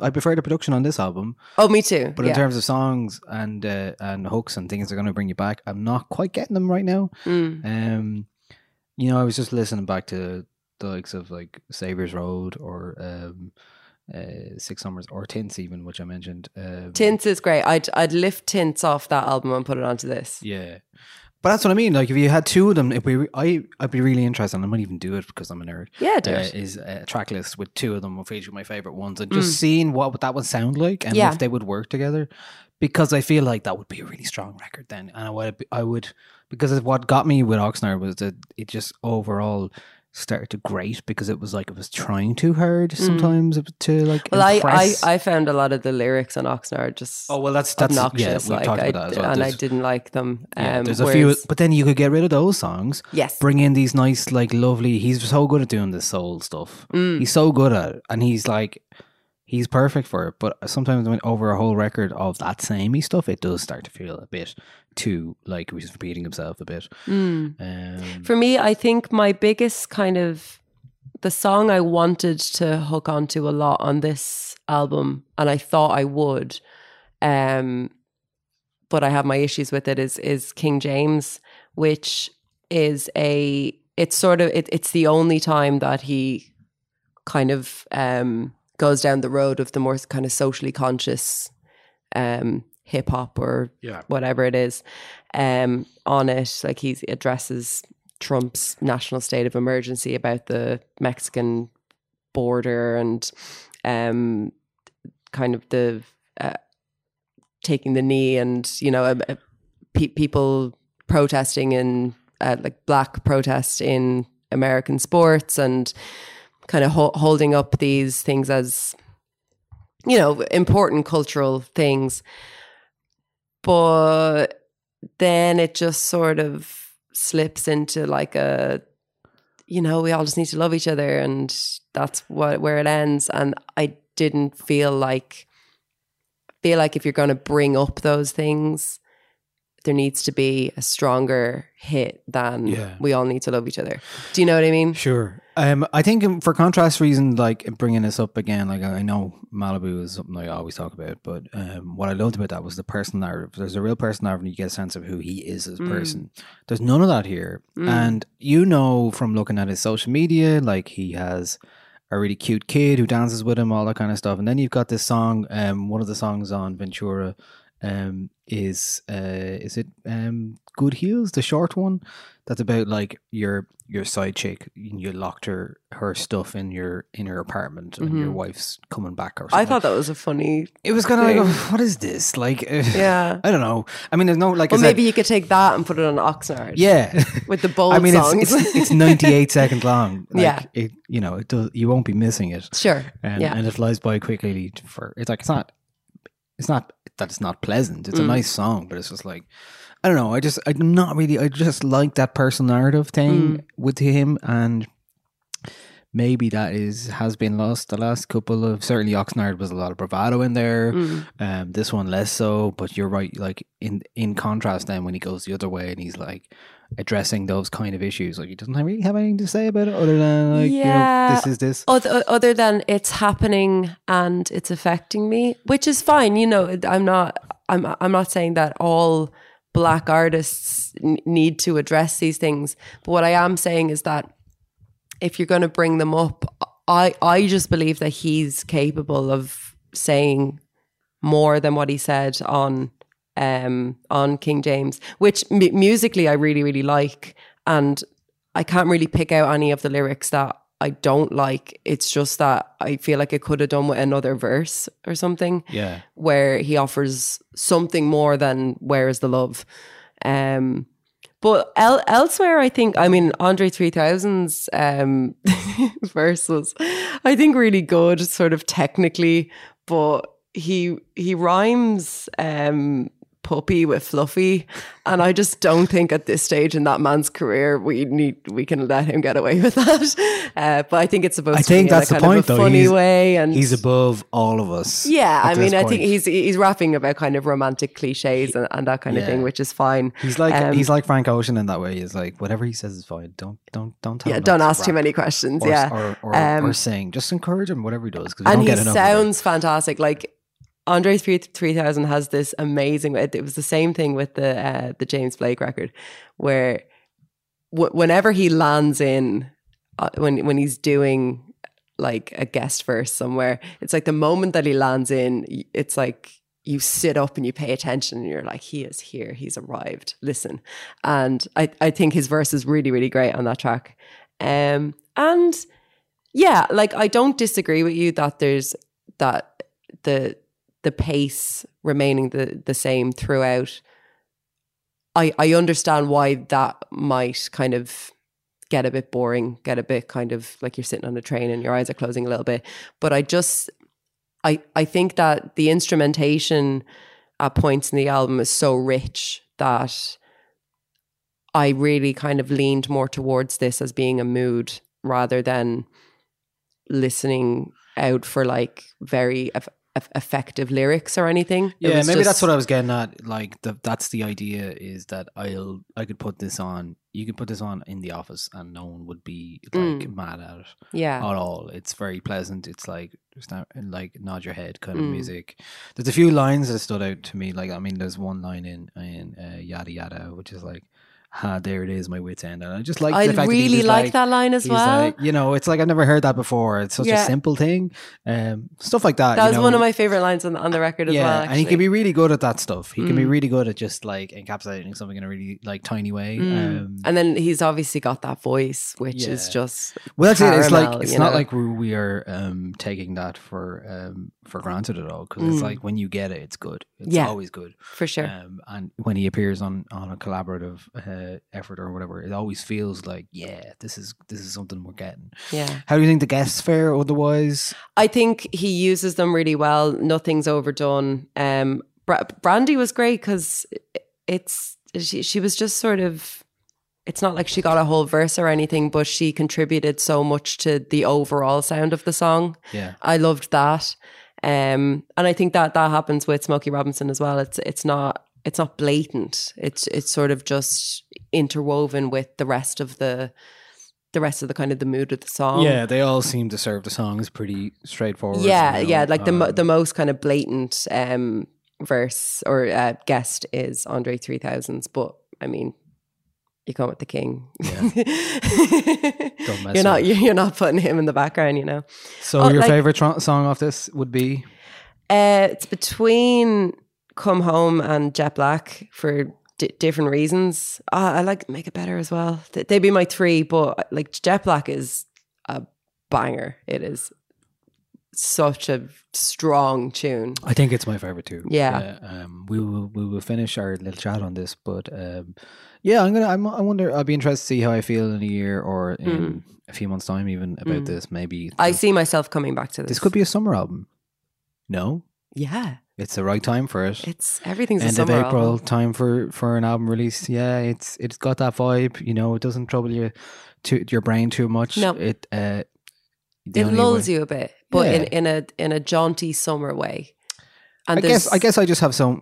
I prefer the production on this album, oh, me too. but yeah. in terms of songs and uh, and hooks and things that are going to bring you back, I'm not quite getting them right now. Mm. Um, you know, I was just listening back to the likes of like Saviers Road or um, uh, Six Summers or Tints, even which I mentioned. Um, Tints is great. I'd I'd lift Tints off that album and put it onto this. Yeah. But that's what I mean. Like, if you had two of them, if we, I, I'd be really interested. And I might even do it because I'm a nerd. Yeah, do uh, it. Is a track list with two of them of each of my favorite ones, and just seeing what would that would sound like, and Mm. Yeah. if they would work together. Because I feel like that would be a really strong record then, and I would, I would, because what got me with Oxnard was that it just overall started to grate because it was like it was trying too hard sometimes to like. Mm. Well, I, I. I found a lot of the lyrics on Oxnard just oh well, that's that's obnoxious. Yeah, we've like talked I, about that as well. and I didn't like them. yeah, um, there's a few, but then you could get rid of those songs. Yes. Bring in these nice, like, lovely. He's so good at doing the soul stuff. Mm. He's so good at it, and he's like, he's perfect for it. But sometimes when over a whole record of that samey stuff, it does start to feel a bit too like he's repeating himself a bit. Um, For me, I think my biggest kind of the song I wanted to hook onto a lot on this album, and I thought I would, um, but I have my issues with it. Is is King James, which is a it's sort of it, it's the only time that he kind of um, goes down the road of the more kind of socially conscious um, hip hop or Yeah. whatever it is um, on it. Like he addresses Trump's national state of emergency about the Mexican border and um, kind of the uh, taking the knee and you know uh, uh, pe- people protesting in uh, like black protest in American sports and kind of ho- holding up these things as you know important cultural things but then it just sort of slips into like a you know we all just need to love each other and that's what where it ends and i didn't feel like feel like if you're going to bring up those things there needs to be a stronger hit than Yeah. we all need to love each other do you know what i mean Sure. Um, I think for contrast reasons, like bringing this up again, like I know Malibu is something I always talk about, but um, what I loved about that was the personal narrative. There's a real person narrative, and you get a sense of who he is as a person. There's none of that here, and you know from looking at his social media, like he has a really cute kid who dances with him, all that kind of stuff. And then you've got this song. Um, one of the songs on Ventura, um, is uh, is it um, Good Heels, the short one? That's about like your your side chick. You locked her her stuff in your in your apartment, and your wife's coming back or something. i thought that was a funny it was kind of like, thing. oh, what is this? Like, uh, Yeah. I don't know. I mean, there's no like. I well said- maybe you could take that and put it on oxnard yeah. with the bold I mean, songs it's it's, it's 98 seconds long. Like, Yeah. it you know it does. You won't be missing it. sure Um, yeah and it flies by quickly. For it's like it's not, it's not that it's not pleasant. Mm. It's a nice song, but it's just like I don't know. I just I'm not really. I just like that personal narrative thing Mm. with him, and maybe that is has been lost the last couple of. Certainly, Oxnard was a lot of bravado in there. Mm. Um, this one less so. But you're right. Like in in contrast, then when he goes the other way and he's like addressing those kind of issues, like he doesn't really have anything to say about it other than like you know Yeah. this is this. other, other than it's happening and it's affecting me, which is fine. You know, I'm not. I'm. I'm not saying that all black artists n- need to address these things. But what I am saying is that if you're going to bring them up, I. I just believe that he's capable of saying more than what he said on um on King James, which mu- musically I really really like and I can't really pick out any of the lyrics that I don't like. It's just that I feel like it could have done with another verse or something Yeah. where he offers something more than where is the love. Um, but el- elsewhere, I think, I mean, Andre 3000's um, verse was, I think, really good, sort of technically, but he he rhymes um, puppy with fluffy, and I just don't think at this stage in that man's career we need we can let him get away with that. Uh, but I think it's supposed I to think be in that's a the kind point, of a though. funny He's- way, and He's above all of us. yeah, I mean, I think he's he's rapping about kind of romantic cliches and, and that kind of thing, which is fine. He's like Um, he's like Frank Ocean in that way. He's like whatever he says is fine. Don't don't don't tell yeah, don't ask too many questions. Or, yeah, or or, Um, or sing. Just encourage him whatever he does because and don't he get enough. of it. sounds fantastic. Like Andre three three thousand has this amazing. It, it was the same thing with the uh, the James Blake record, where w- whenever he lands in, uh, when when he's doing like a guest verse somewhere, it's like the moment that he lands in, it's like you sit up and you pay attention and you're like, he is here, he's arrived. Listen, and I I think his verse is really really great on that track, um, and yeah, like I don't disagree with you that there's that the the pace remaining the the same throughout. I I understand why that might kind of get a bit boring, get a bit kind of like you're sitting on a train and your eyes are closing a little bit. But I just I I think that the instrumentation at points in the album is so rich that I really kind of leaned more towards this as being a mood rather than listening out for like very effective lyrics or anything. Yeah, maybe that's what I was getting at. Like the, that's the idea is that I'll I could put this on. You could put this on in the office and no one would be like Mm. mad at it Yeah. at all. It's very pleasant. It's like just not, like nod your head kind of Mm. music. There's a few lines that stood out to me. Like I mean, there's one line in in uh, yada yada, which is like, "Ha, there it is, my wits end." And I just like I the fact that really just like, that line as well. like, you know, it's like I've never heard that before. It's such Yeah. a simple thing. Um, stuff like that. that you was know. one of my favorite lines on the, on the record as yeah, well. and he can be really good at that stuff. He can be Mm. really good at just like encapsulating something in a really like tiny way. Mm. Um, and then he's obviously got that voice, which is just well, that's it. It's like it's not know? like we, we are um, taking that for um, for granted at all because it's Mm. like when you get it, it's good. It's Yeah. always good. for sure. Um, and when he appears on on a collaborative uh, effort or whatever, it always feels like yeah, this is this is something we're getting. yeah. How do you think the guests fare otherwise? I think he uses them really well. Nothing's overdone. Um, Bra- Brandy was great because it's she, she was just sort of. It's not like she got a whole verse or anything, but she contributed so much to the overall sound of the song. Yeah, I loved that, um, and I think that that happens with Smokey Robinson as well. It's it's not it's not blatant. It's it's sort of just interwoven with the rest of the the rest of the kind of the mood of the song. yeah, they all seem to serve the songs pretty straightforward. Yeah, you know, yeah. Like the mo- um, the most kind of blatant um, verse or uh, guest is Andre three thousands, but I mean, you come with the king. Don't mess you're not with you're, not putting him in the background, you know. So Oh, your like- favorite tro- song off this would be Uh, it's between Come Home and Jet Black for di different reasons. Uh, I like Make It Better as well. Th- They'd be my three, but like Jet Black is a banger. It is such a strong tune. I think it's my favorite too. Yeah. um, we will we will finish our little chat on this, but um, yeah, I'm gonna. I'm, I wonder. I'll be interested to see how I feel in a year or in a few months' time, even about Mm. this. Maybe I see myself coming back to this. this could be a summer album. No, yeah. It's the right time for it. It's everything's a End of April, album. time for for an album release. Yeah, it's it's got that vibe. You know, it doesn't trouble you to your brain too much. No. it uh, It lulls way- you a bit, but in, Yeah. in a in a jaunty summer way. And I guess I guess I just have so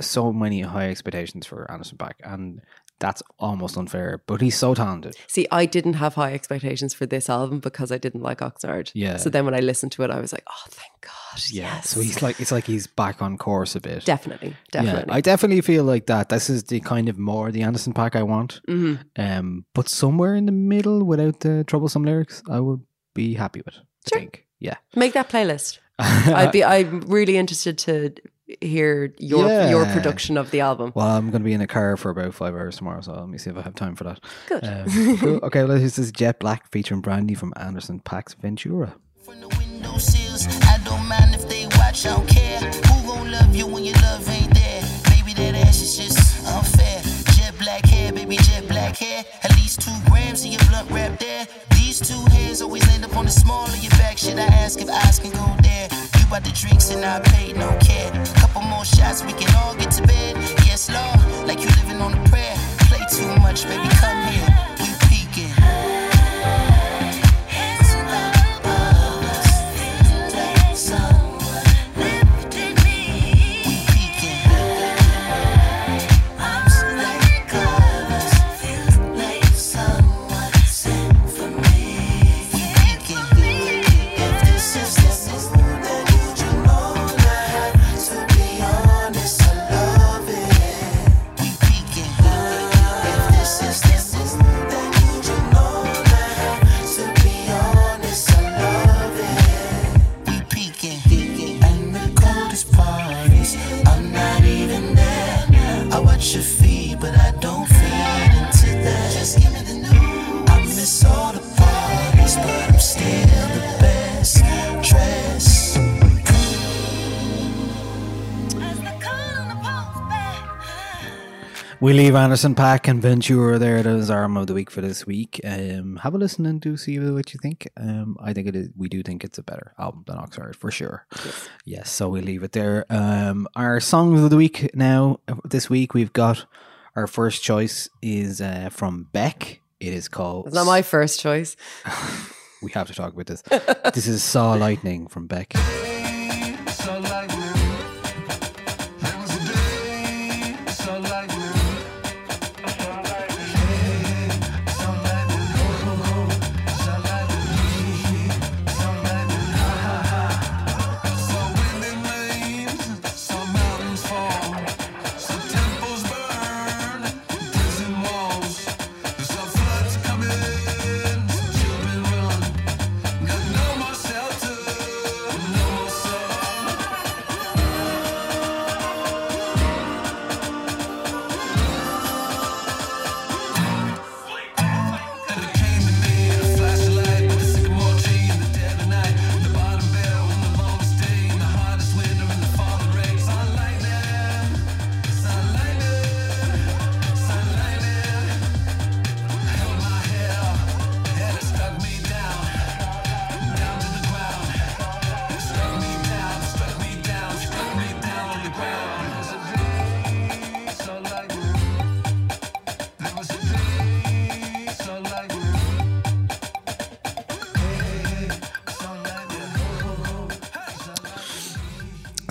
so many high expectations for Anderson Paak, and that's almost unfair. But he's so talented. See, I didn't have high expectations for this album because I didn't like Oxnard. Yeah. So then when I listened to it, I was like, oh, thank God. Yeah, yes. so he's like it's like he's back on course a bit. definitely, definitely. Yeah, I definitely feel like that. This is the kind of more the Anderson .Paak I want. hmm Um, but somewhere in the middle, without the troublesome lyrics, I would be happy with. I Sure. think. Yeah, Make that playlist. I'd be. I'm really interested to hear your your production of the album. Well, I'm going to be in a car for about five hours tomorrow, so let me see if I have time for that. Good. Um, cool. Okay, well, this is Jet Black featuring Brandy from Anderson .Paak's Ventura. From the window sills, I don't mind if they watch, I don't care. Who gon' love you when your love ain't there? Baby, that ass is just unfair. Jet black hair, baby, jet black hair. At least two grams of your blunt wrap there. These two hands always end up on the small of your back. Should I ask if eyes can go there? Bought the drinks and I paid, no care. Couple more shots, we can all get to bed. Yes, Lord, like you living on a prayer. Play too much, baby, We leave Anderson .Paak and Ventura there. That is our of the week for this week. Um, have a listen and do see what you think. Um, I think it is. We do think it's a better album than Oxnard for sure. Yes. so we leave it there. Um, our songs of the week now. This week we've got our first choice is uh, from Beck. It is called. It's not my first choice. We have to talk about this. this is Saw Lightning from Beck.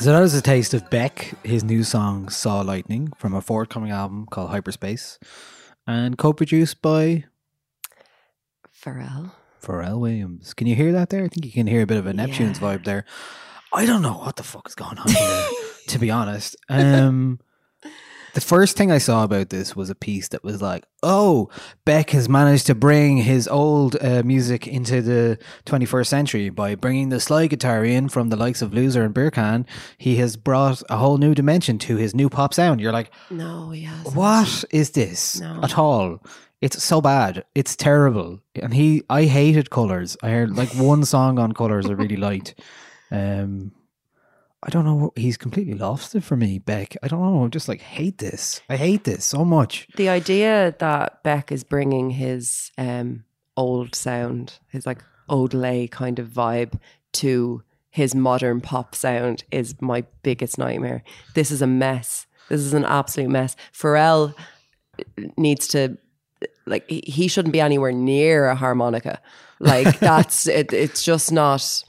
So that is a taste of Beck, his new song Saw Lightning from a forthcoming album called Hyperspace and co-produced by Pharrell. Pharrell Williams. Can you hear that there? I think you can hear a bit of a Neptune's Yeah. vibe there. I don't know what the fuck is going on here, to be honest. Um, the first thing I saw about this was a piece that was like, "Oh, Beck has managed to bring his old uh, music into the 21st century by bringing the slide guitar in from the likes of Loser and Beercan. He has brought a whole new dimension to his new pop sound." You're like, No, he has. what is this No. at all? It's so bad. It's terrible. And he, I hated Colors. I heard like one song on Colors I really liked. Um, I don't know. He's completely lost it for me, Beck. I don't know. I just like hate this. I hate this so much. The idea that Beck is bringing his um, old sound, his like Odelay kind of vibe to his modern pop sound is my biggest nightmare. This is a mess. This is an absolute mess. Pharrell needs to like he shouldn't be anywhere near a harmonica. Like that's it, it's just not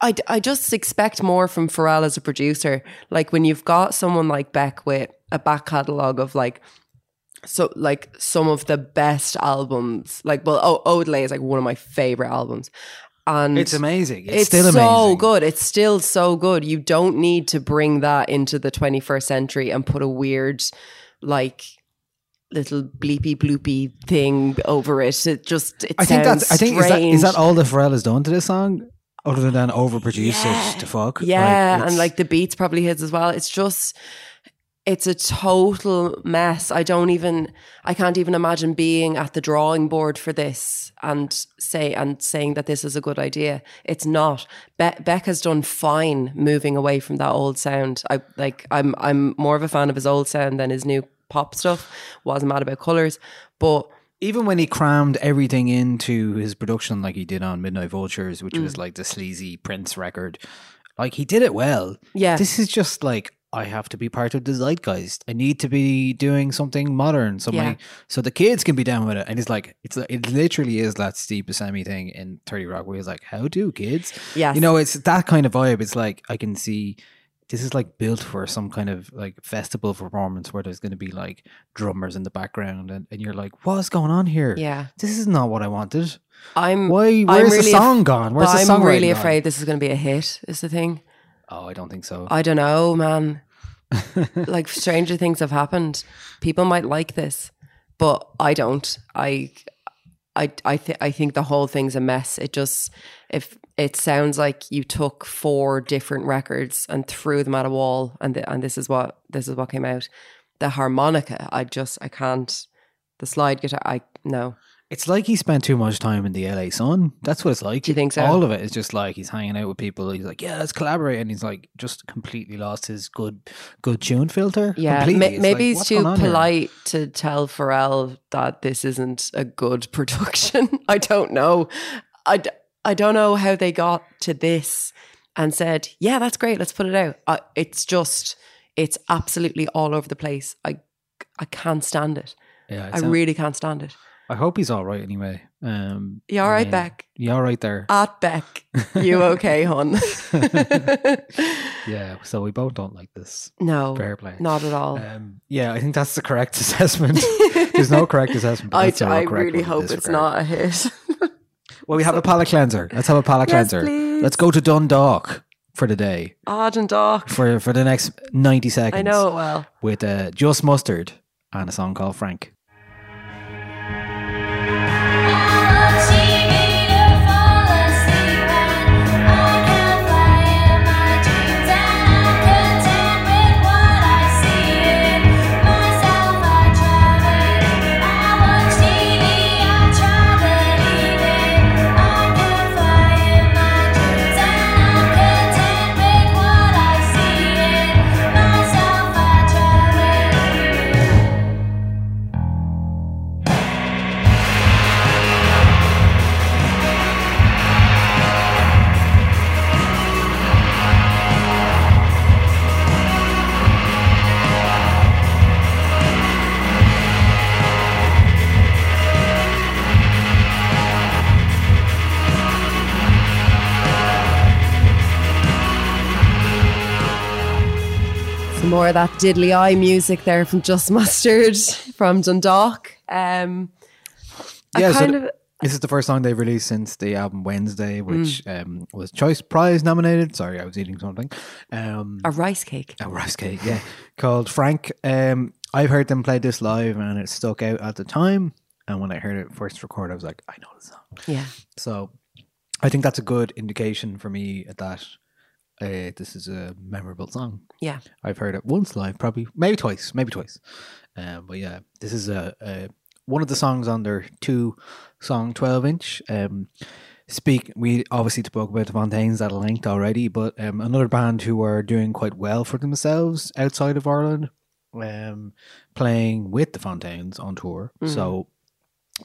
I, I just expect more from Pharrell as a producer. Like when you've got someone like Beck with a back catalogue of like so like some of the best albums. Like well, oh, Odelay is like one of my favorite albums, and It's amazing. It's, it's still so amazing. good. It's still so good. You don't need to bring that into the 21st century and put a weird, like, little bleepy bloopy thing over it. It just it I think that's. I think is that, is that all that Pharrell has done to this song? Other than overproduce it to fuck. Yeah, and like the beats probably his as well. It's just it's a total mess. I don't even I can't even imagine being at the drawing board for this and say and saying that this is a good idea. It's not. Be- has done fine moving away from that old sound. I like I'm I'm more of a fan of his old sound than his new pop stuff. Wasn't mad about colours, but even when he crammed everything into his production like he did on Midnight Vultures, which Mm. was like the sleazy Prince record, like he did it well. Yeah. This is just like I have to be part of the zeitgeist. I need to be doing something modern, so Yeah. so the kids can be down with it. And it's like it's it literally is that Steve Buscemi thing in Thirty Rock, where he's like, "How do kids?" Yeah, you know, it's that kind of vibe. It's like I can see this is like built for some kind of like festival performance where there's going to be like drummers in the background, and, and you're like, "What's going on here?" yeah. this is not what I wanted. I'm Why? I'm Where's the really song af- gone? Where's the I'm songwriting really afraid this is going to be a hit. Is the thing. Oh, I don't think so. I don't know, man. like stranger things have happened. People might like this, but I don't. I I I th- I think the whole thing's a mess. It just if it sounds like you took four different records and threw them at a wall and th- and this is what this is what came out. The harmonica, I just I can't the slide guitar I no. It's like he spent too much time in the LA Sun. That's what it's like. Do you think so? All of it is just like he's hanging out with people. He's like, yeah, let's collaborate, and he's like just completely lost his good good tune filter. Yeah, maybe like, he's too on here? polite to tell Pharrell that this isn't a good production. I don't know. I, I don't know how they got to this and said, yeah, that's great, let's put it out. I, it's just, it's absolutely all over the place. I, I can't stand it. Yeah, I really can't stand it. I hope he's all right anyway. Um, You all right, yeah. Beck? You all right there? At Beck, you okay, hon? yeah. So we both don't like this. no, Fair play. not at all. Um, yeah, I think that's the correct assessment. There's no correct assessment. but I, I correct really hope it's regard. not a hit. Well, we have a palate cleanser. Let's have a palate Yes, cleanser. please. Let's go to Dundalk for the day Odd and dark. for for the next ninety seconds. I know it well. with uh, just mustard and a song called Frank. Some more of that diddly eye music there from Just Mustard from Dundalk. Um, Yeah, so of This is the first song they've released since the album Wednesday, which Mm. um, was Choice Prize nominated. Sorry, I was eating something. Um, a rice cake. a rice cake, yeah, called Frank. Um, I've heard them play this live, and it stuck out at the time. And when I heard it first record, I was like, I know the song. Yeah. So I think that's a good indication for me at that uh, this is a memorable song. Yeah. I've heard it once live, probably maybe twice, maybe twice. Um, but yeah, this is a, a one of the songs on their two song twelve inch. Um, speak. We obviously spoke about the Fontaines at length already, but um, another band who are doing quite well for themselves outside of Ireland, um, playing with the Fontaines on tour. So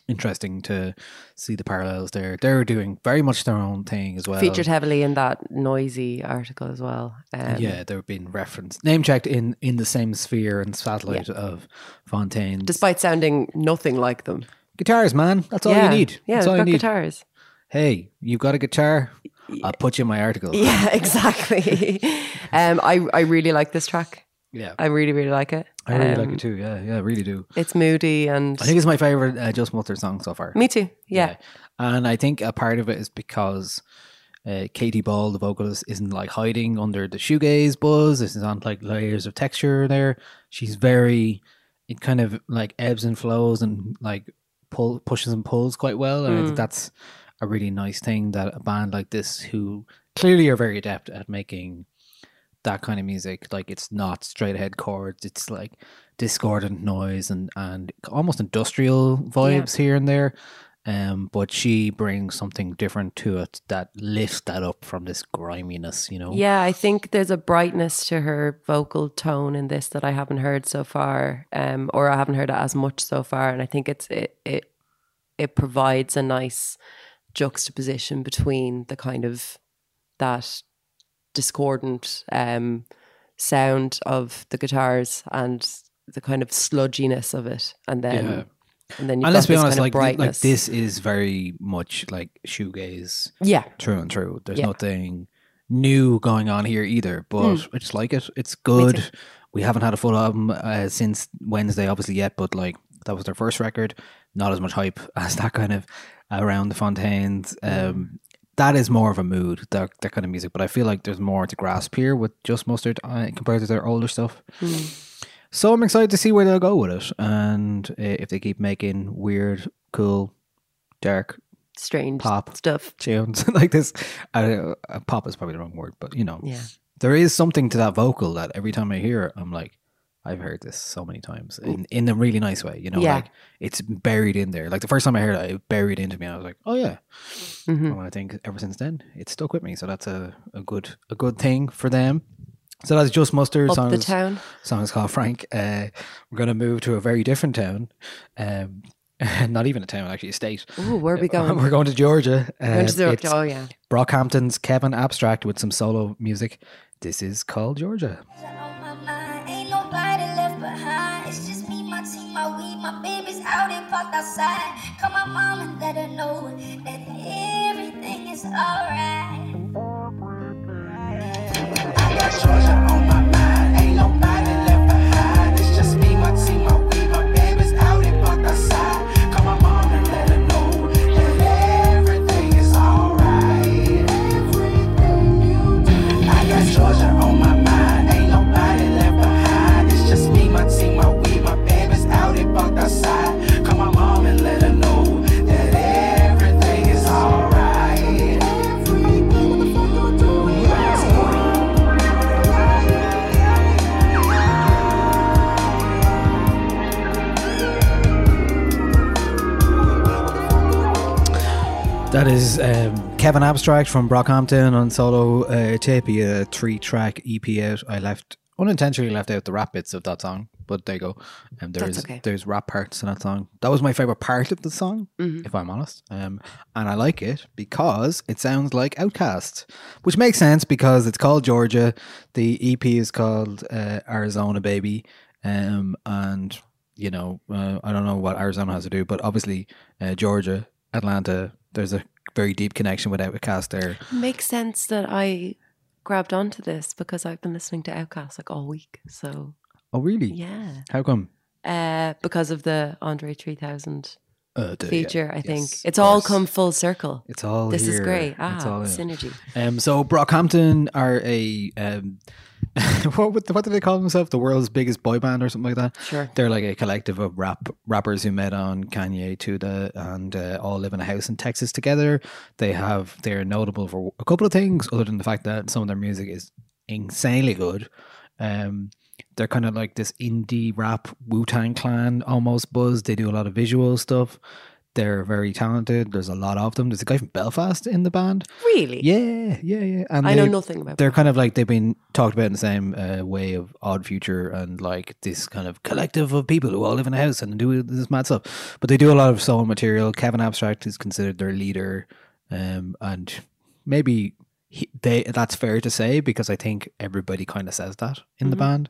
interesting to see the parallels there. They're doing very much their own thing as well. Featured heavily in that Noisey article as well. Um, yeah, they're being referenced, name checked in in the same sphere and satellite of Fontaine. Despite sounding nothing like them. guitars, man, that's all yeah. you need. Yeah, that's all you got need. guitars. Hey, you've got a guitar? I'll put you in my article. Yeah, exactly. um, I, I really like this track. yeah. I really, really like it. I really like Um, it too. Yeah, yeah, I really do. It's moody and I think it's my favorite uh, Just Mustard song so far. me too. Yeah. and I think a part of it is because uh, Katie Ball, the vocalist, isn't like hiding under the shoegaze buzz. This is on like layers of texture there. She's very, it kind of like ebbs and flows and like pull pushes and pulls quite well. And I think that's a really nice thing that a band like this, who clearly are very adept at making that kind of music, like it's not straight ahead chords, it's like discordant noise and and almost industrial vibes here and there. Um, but she brings something different to it that lifts that up from this griminess, you know. Yeah, I think there's a brightness to her vocal tone in this that I haven't heard so far, um, or I haven't heard it as much so far. And I think it's it it it provides a nice juxtaposition between the kind of that discordant um, sound of the guitars and the kind of sludginess of it, and then Yeah. and then And let's be this honest, kind of like like this is very much like shoegaze yeah, True and true. There's Yeah. nothing new going on here either, but I just like it. It's good. We haven't had a full album uh, since Wednesday, obviously yet, but like that was their first record. Not as much hype as that kind of around the Fontaines. Um, that is more of a mood, that that kind of music. But I feel like there's more to grasp here with just mustard uh, compared to their older stuff. So I'm excited to see where they'll go with it, and uh, if they keep making weird, cool, dark strange Pop. stuff. tunes like this. Uh, pop is probably the wrong word, but you know, Yeah. there is something to that vocal that every time I hear it, I'm like, I've heard this so many times in, in a really nice way. You know, Yeah. like it's buried in there. Like the first time I heard it, it buried into me. And I was like, oh yeah. Mm-hmm. And I think ever since then, it's stuck with me. So that's a, a good a good thing for them. So that's just mustard Up songs. the town. Song is called Frank. Uh, we're going to move to a very different town. Um, not even a town, actually, a state. Ooh, where are we going? We're going to Georgia. Uh, Going to oh yeah. Brockhampton's Kevin Abstract with some solo music. This is called Georgia. Baby's out and parked outside. Call my mom and let her know that everything is alright. I got Georgia on That is um, Kevin Abstract from Brockhampton on solo uh, tape, a three track EP out. I left unintentionally left out the rap bits of that song, but there you go. Um, there's okay. there's rap parts in that song. That was my favorite part of the song, Mm-hmm. if I'm honest. Um, and I like it because it sounds like OutKast, which makes sense because it's called Georgia. The EP is called uh, Arizona Baby, um, and you know uh, I don't know what Arizona has to do, but obviously uh, Georgia, Atlanta. There's a very deep connection with OutKast there. Makes sense that I grabbed onto this because I've been listening to OutKast like all week. So Oh, really? yeah, How come? uh, because of the Andre 3000 Uh, feature, yeah, I think yes, it's all come full circle. It's all This is here. great. It's Ah, all synergy. Um, so Brockhampton are a um, what would- what do they call themselves? The world's biggest boy band or something like that. Sure. They're like a collective of rap rappers who met on KanyeToThe, and uh, all live in a house in Texas together. They have they're notable for a couple of things, other than the fact that some of their music is insanely good. Um, they're kind of like this indie rap Wu Tang Clan almost buzz. They do a lot of visual stuff. They're very talented. There's a lot of them. There's a guy from Belfast in the band. Really? Yeah, yeah, yeah. And I know nothing about them. They're kind of like they've been talked about in the same uh, way of Odd Future and like this kind of collective of people who all live in a house and do this mad stuff. But they do a lot of soul material. Kevin Abstract is considered their leader, um, and maybe he, they that's fair to say because I think everybody kind of says that in the band.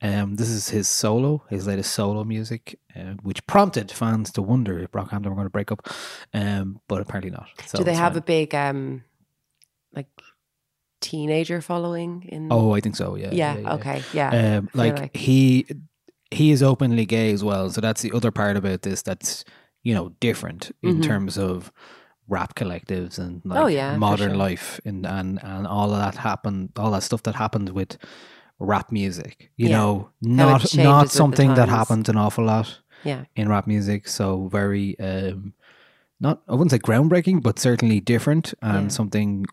Um, this is his solo, his latest solo music, uh, which prompted fans to wonder if Brockhampton were going to break up, um, but apparently not. So Do they have fine. a big um, like teenager following in? Oh, I think so. Yeah. yeah. Okay. Yeah. Um, like, like- he he is openly gay as well, so that's the other part about this that's you know different in Mhm. terms of rap collectives and like Oh, yeah, modern sure. life and, and and all of that happened, all that stuff that happened with rap music. You Yeah. know, not not something that happens an awful lot yeah. in rap music. So very um, not I wouldn't say groundbreaking, but certainly different and Yeah. something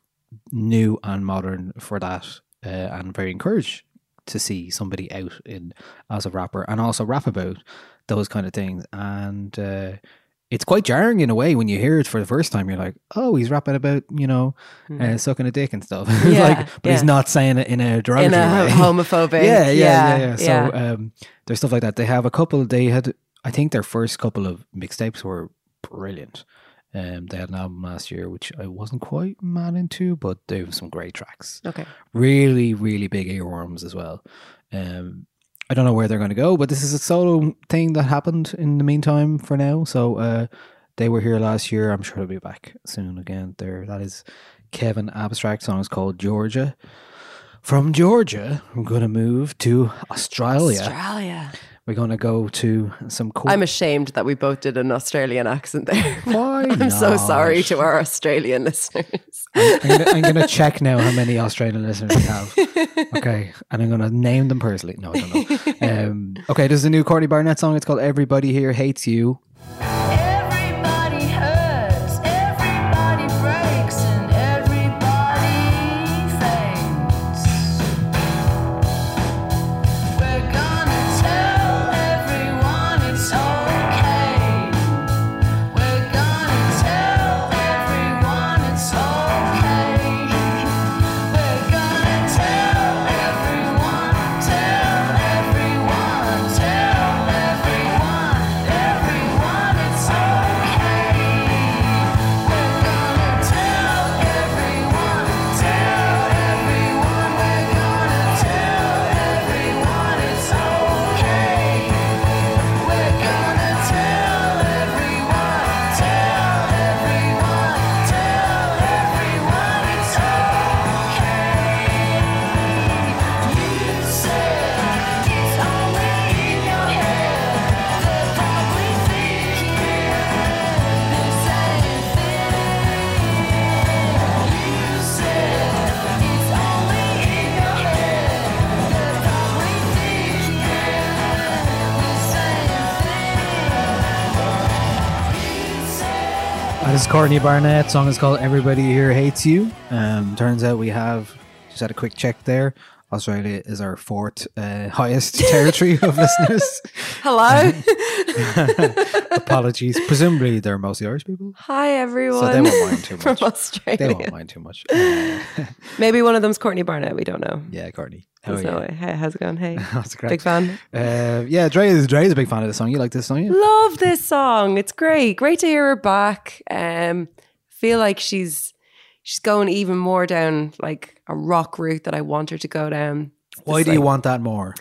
new and modern for that. Uh, and very encouraged to see somebody out in as a rapper and also rap about those kind of things. And uh, it's quite jarring in a way when you hear it for the first time. You're like, oh, he's rapping about you know uh, sucking a dick and stuff. Yeah, like, but he's not saying it in a in derogatory a way. homophobic. yeah, yeah, yeah, yeah. yeah. So um, there's stuff like that. They have a couple. They had, I think, their first couple of mixtapes were brilliant. Um, they had an album last year which I wasn't quite mad into, but they have some great tracks. okay. Really, really big earworms as well. Um, I don't know where they're going to go, but this is a solo thing that happened in the meantime for now. So uh, they were here last year. I'm sure they'll be back soon again. There, that is Kevin Abstract. Song is called Georgia. From Georgia, we're going to move to Australia. Australia. We're going to go to some cool. I'm ashamed that we both did an Australian accent there. Why I'm so sorry to our Australian listeners. I'm gonna, I'm gonna check now how many Australian listeners we have. Okay, and I'm gonna name them personally. No, I don't know. Um, okay, there's a new Courtney Barnett song. It's called "Everybody Here Hates You." Courtney Barnett. Song is called "Everybody Here Hates You." Um, turns out we have just had a quick check there. Australia is our fourth uh, highest territory of listeners. Hello. Apologies. Presumably, they're mostly Irish people. Hi, everyone. So they won't mind too From much. Australia. They won't mind too much. Uh, Maybe one of them's Courtney Barnett. We don't know. yeah, Courtney. How There's no you? way. Hey, how's it going? Hey. That's great. Big fan. Uh, yeah, Dre is Dre is a big fan of the song. You like this song? Yeah? Love this song. It's great. Great to hear her back. Um, feel like she's she's going even more down like a rock route that I want her to go down. Why do you want that more?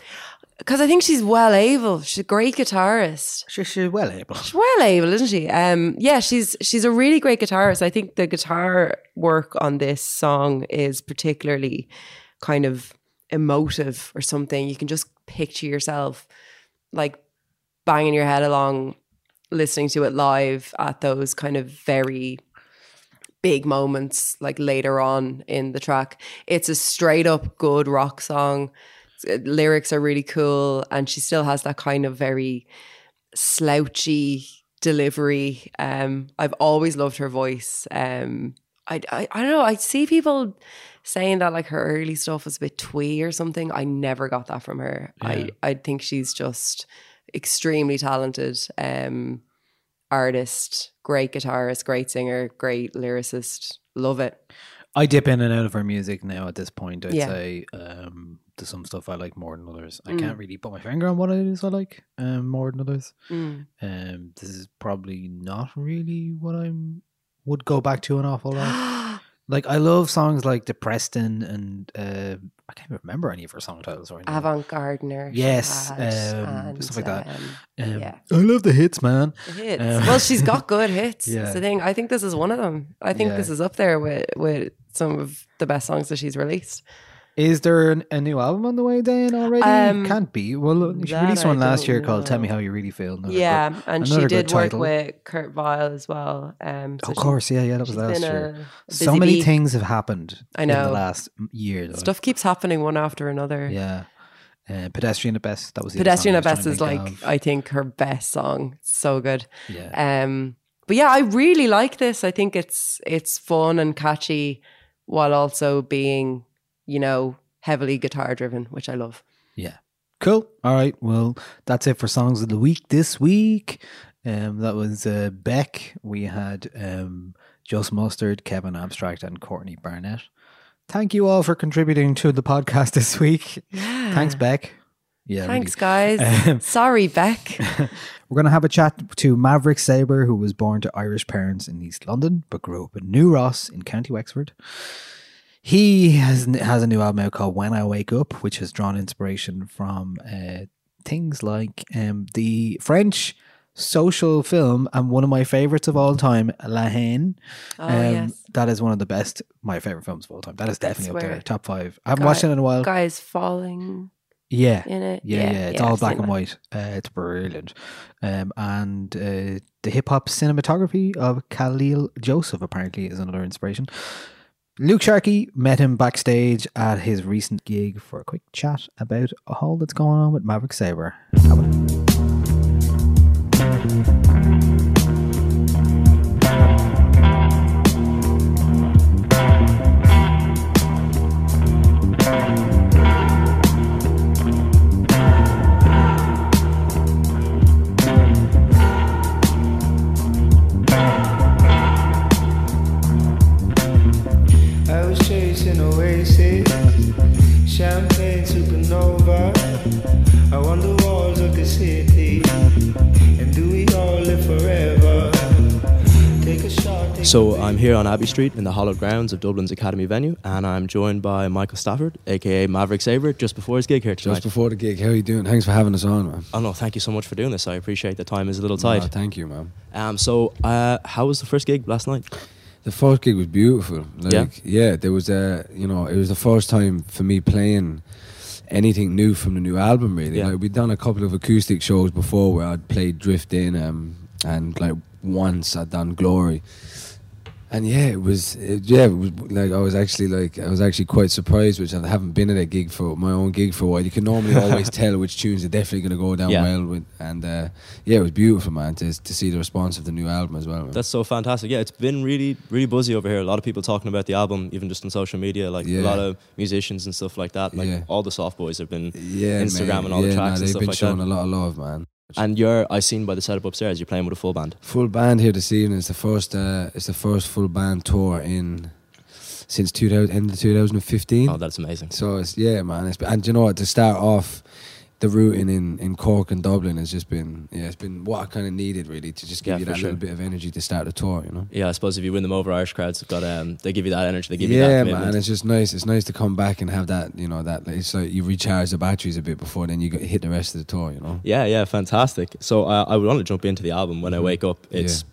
Because I think she's well able. She's a great guitarist. She's, she's well able. She's well able, isn't she? Um, yeah, she's she's a really great guitarist. I think the guitar work on this song is particularly kind of emotive or something. You can just picture yourself like banging your head along, listening to it live at those kind of very big moments, like later on in the track. It's a straight up good rock song. Uh, Lyrics are really cool, and she still has that kind of very slouchy delivery. Um, I've always loved her voice. Um, I, I I don't know. I see people saying that like her early stuff was a bit twee or something. I never got that from her. Yeah. I I think she's just extremely talented. Um, artist, great guitarist, great singer, great lyricist. Love it. I dip in and out of her music now at this point. I'd Yeah. say um, there's some stuff I like more than others. I Mm. can't really put my finger on what it is I like um, more than others. Mm. Um, this is probably not really what I'm would go back to an awful lot. like I love songs like "Depreston" and uh, I can't remember any of her song titles right now. Avant Gardener. Yes, um, stuff like that. Um, yeah. I love the hits, man. Hits. Um, well, she's got good hits. Yeah. That's the thing. I think this is one of them. I think Yeah. this is up there with with some of the best songs that she's released. Is there an, a new album on the way then already? Um, Can't be. Well, she released I one last don't year called "Tell Me. How You Really Feel." Another yeah, good- and she did work title. with Kurt Vile as well. Um, so Of course, yeah, yeah, that was last year. So many bee. things have happened. I know. in the know. last year. though. Stuff keeps happening one after another. Yeah. Uh, Pedestrian at best. That was the Pedestrian at Best is like of. I think her best song. So good. yeah. Um, but yeah, I really like this. I think it's it's fun and catchy while also being, you know, heavily guitar driven, which I love. Yeah. Cool. All right. Well, that's it for songs of the week this week. Um, that was uh, Beck. We had um, Just Mustard, Kevin Abstract, and Courtney Barnett. Thank you all for contributing to the podcast this week. Yeah. Thanks, Beck. Yeah. Thanks, really. guys. Um, Sorry, Beck. We're going to have a chat to Maverick Sabre, who was born to Irish parents in East London, but grew up in New Ross in County Wexford. He has has a new album out called When I Wake Up, which has drawn inspiration from uh, things like um, the French social film and one of my favorites of all time, La Haine. Oh, Um, yes. That is one of the best, my favorite films of all time. That is definitely up there, top five. I haven't watched it in a while. Guys falling Yeah. in it. Yeah, yeah, it's all I've black and that. white. Uh, it's brilliant. Um, and uh, the hip hop cinematography of Kahlil Joseph apparently is another inspiration. Luke Sharkey met him backstage at his recent gig for a quick chat about all that's going on with Maverick Sabre. So I'm here on Abbey Street in the hallowed grounds of Dublin's Academy venue, and I'm joined by Michael Stafford, aka Maverick Sabre, just before his gig here tonight. Just before the gig, how are you doing? Thanks for having us on, man. Oh no, thank you so much for doing this. I appreciate the time is a little tight. No, thank you, man. Um, so uh, how was the first gig last night? The first gig was beautiful. Like, Yeah? yeah, there was a, you know, it was the first time for me playing anything new from the new album. Really, Yeah. like we'd done a couple of acoustic shows before where I'd played Drifting, um, and like once I'd done Glory. And yeah, it was it, yeah, it was like I was actually like I was actually quite surprised, which I haven't been at a gig for my own gig for a while. You can normally always tell which tunes are definitely going to go down Yeah. well with, and uh, yeah, it was beautiful, man, to to see the response of the new album as well. Man. That's so fantastic. Yeah, it's been really, really buzzy over here. A lot of people talking about the album, even just on social media. Like Yeah. a lot of musicians and stuff like that. Like Yeah. all the soft boys have been yeah, Instagram man. and all the tracks and they've stuff been like showing that. a lot of love, man. And you're, I seen by the setup upstairs, you're playing with a full band. Full band here this evening. It's the first. Uh, it's the first full band tour in since 2000, end of 2015. Oh, that's amazing. So it's yeah, man. It's and you know what? To start off, the routing in, in Cork and Dublin has just been yeah, it's been what I kind of needed really to just give Yeah, you that sure. little bit of energy to start the tour. You know. Yeah, I suppose if you win them over, Irish crowds have got um, they give you that energy, they give you yeah, man. It's just nice. It's nice to come back and have that. You know that it's like you recharge the batteries a bit before then you go, hit the rest of the tour. You know. Yeah, yeah, fantastic. So uh, I would want to jump into the album when I Mhm. wake up. It's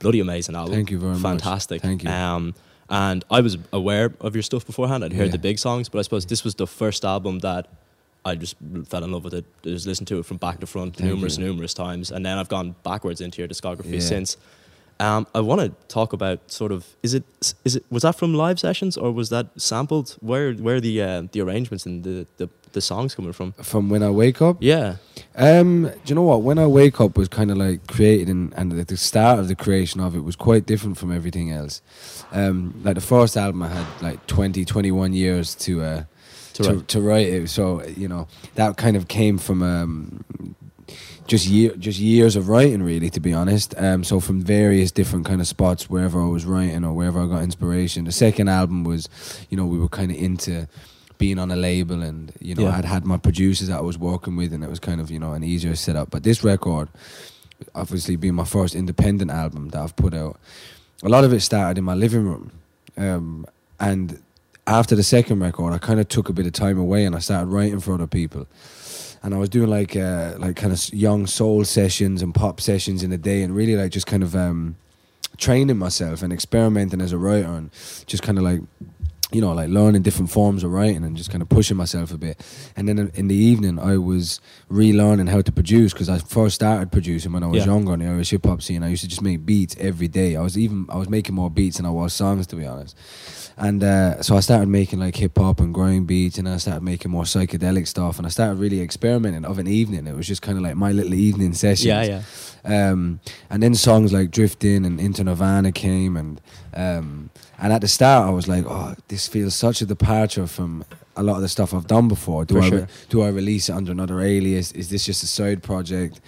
bloody amazing album. Thank you very much. fantastic. Thank you. Um, and I was aware of your stuff beforehand. I'd heard Yeah. the big songs, but I suppose this was the first album that I just fell in love with it. I just listened to it from back to front Thank numerous, you. numerous times, and then I've gone backwards into your discography Yeah. since. Um, I want to talk about sort of is it is it was that from live sessions or was that sampled? Where where are the uh, the arrangements and the, the the songs coming from? From when I wake up. Yeah, Um, do you know what? When I wake up was kind of like created, and, and at the start of the creation of it was quite different from everything else. Um, like the first album, I had like 20, 21 years to uh, To to, write. to write it. So you know that kind of came from um, just year, just years of writing, really, to be honest. Um, so from various different kind of spots, wherever I was writing or wherever I got inspiration. The second album was, you know, we were kind of into being on a label, and you know, Yeah. I'd had my producers that I was working with, and it was kind of you know an easier setup. But this record, obviously being my first independent album that I've put out, a lot of it started in my living room, um, and after the second record, I kind of took a bit of time away and I started writing for other people. And I was doing like uh, like kind of young soul sessions and pop sessions in the day, and really like just kind of um, training myself and experimenting as a writer, and just kind of like you know like learning different forms of writing and just kind of pushing myself a bit. And then in- the evening, I was relearning how to produce because I first started producing when I was Yeah. younger in the Irish hip hop scene. I used to just make beats every day. I was even I was making more beats than I was songs, to be honest. And uh, so I started making like hip hop and grind beats, and I started making more psychedelic stuff, and I started really experimenting of an evening. It was just kind of like my little evening sessions. yeah, yeah. Um, and then songs like Drifting and Into Nirvana came, and um, and at the start I was like, oh, this feels such a departure from a lot of the stuff I've done before. Do For I sure. do I release it under another alias? Is this just a side project?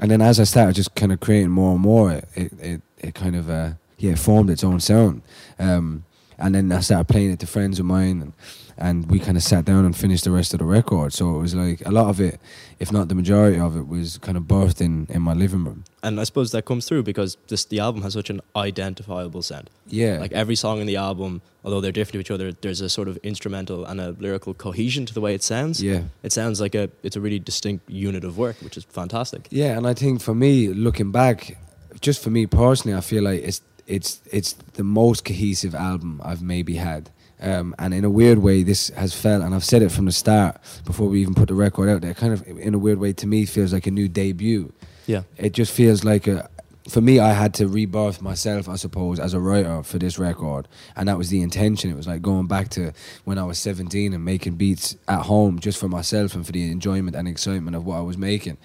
And then as I started just kind of creating more and more, it it, it, it kind of uh, yeah formed its own sound. Um, and then I started playing it to friends of mine, and, and we kind of sat down and finished the rest of the record. So it was like a lot of it, if not the majority of it, was kind of birthed in, in my living room. And I suppose that comes through because this the album has such an identifiable sound. Yeah. Like every song in the album, although they're different to each other, there's a sort of instrumental and a lyrical cohesion to the way it sounds. Yeah. It sounds like a it's a really distinct unit of work, which is fantastic. Yeah, and I think for me, looking back, just for me personally, I feel like it's it's it's the most cohesive album I've maybe had. Um, and in a weird way, this has felt, and I've said it from the start before we even put the record out there. Kind of, in a weird way, to me, feels like a new debut. Yeah. It just feels like a. For me, I had to rebirth myself, I suppose, as a writer for this record, and that was the intention. It was like going back to when I was seventeen and making beats at home just for myself and for the enjoyment and excitement of what I was making,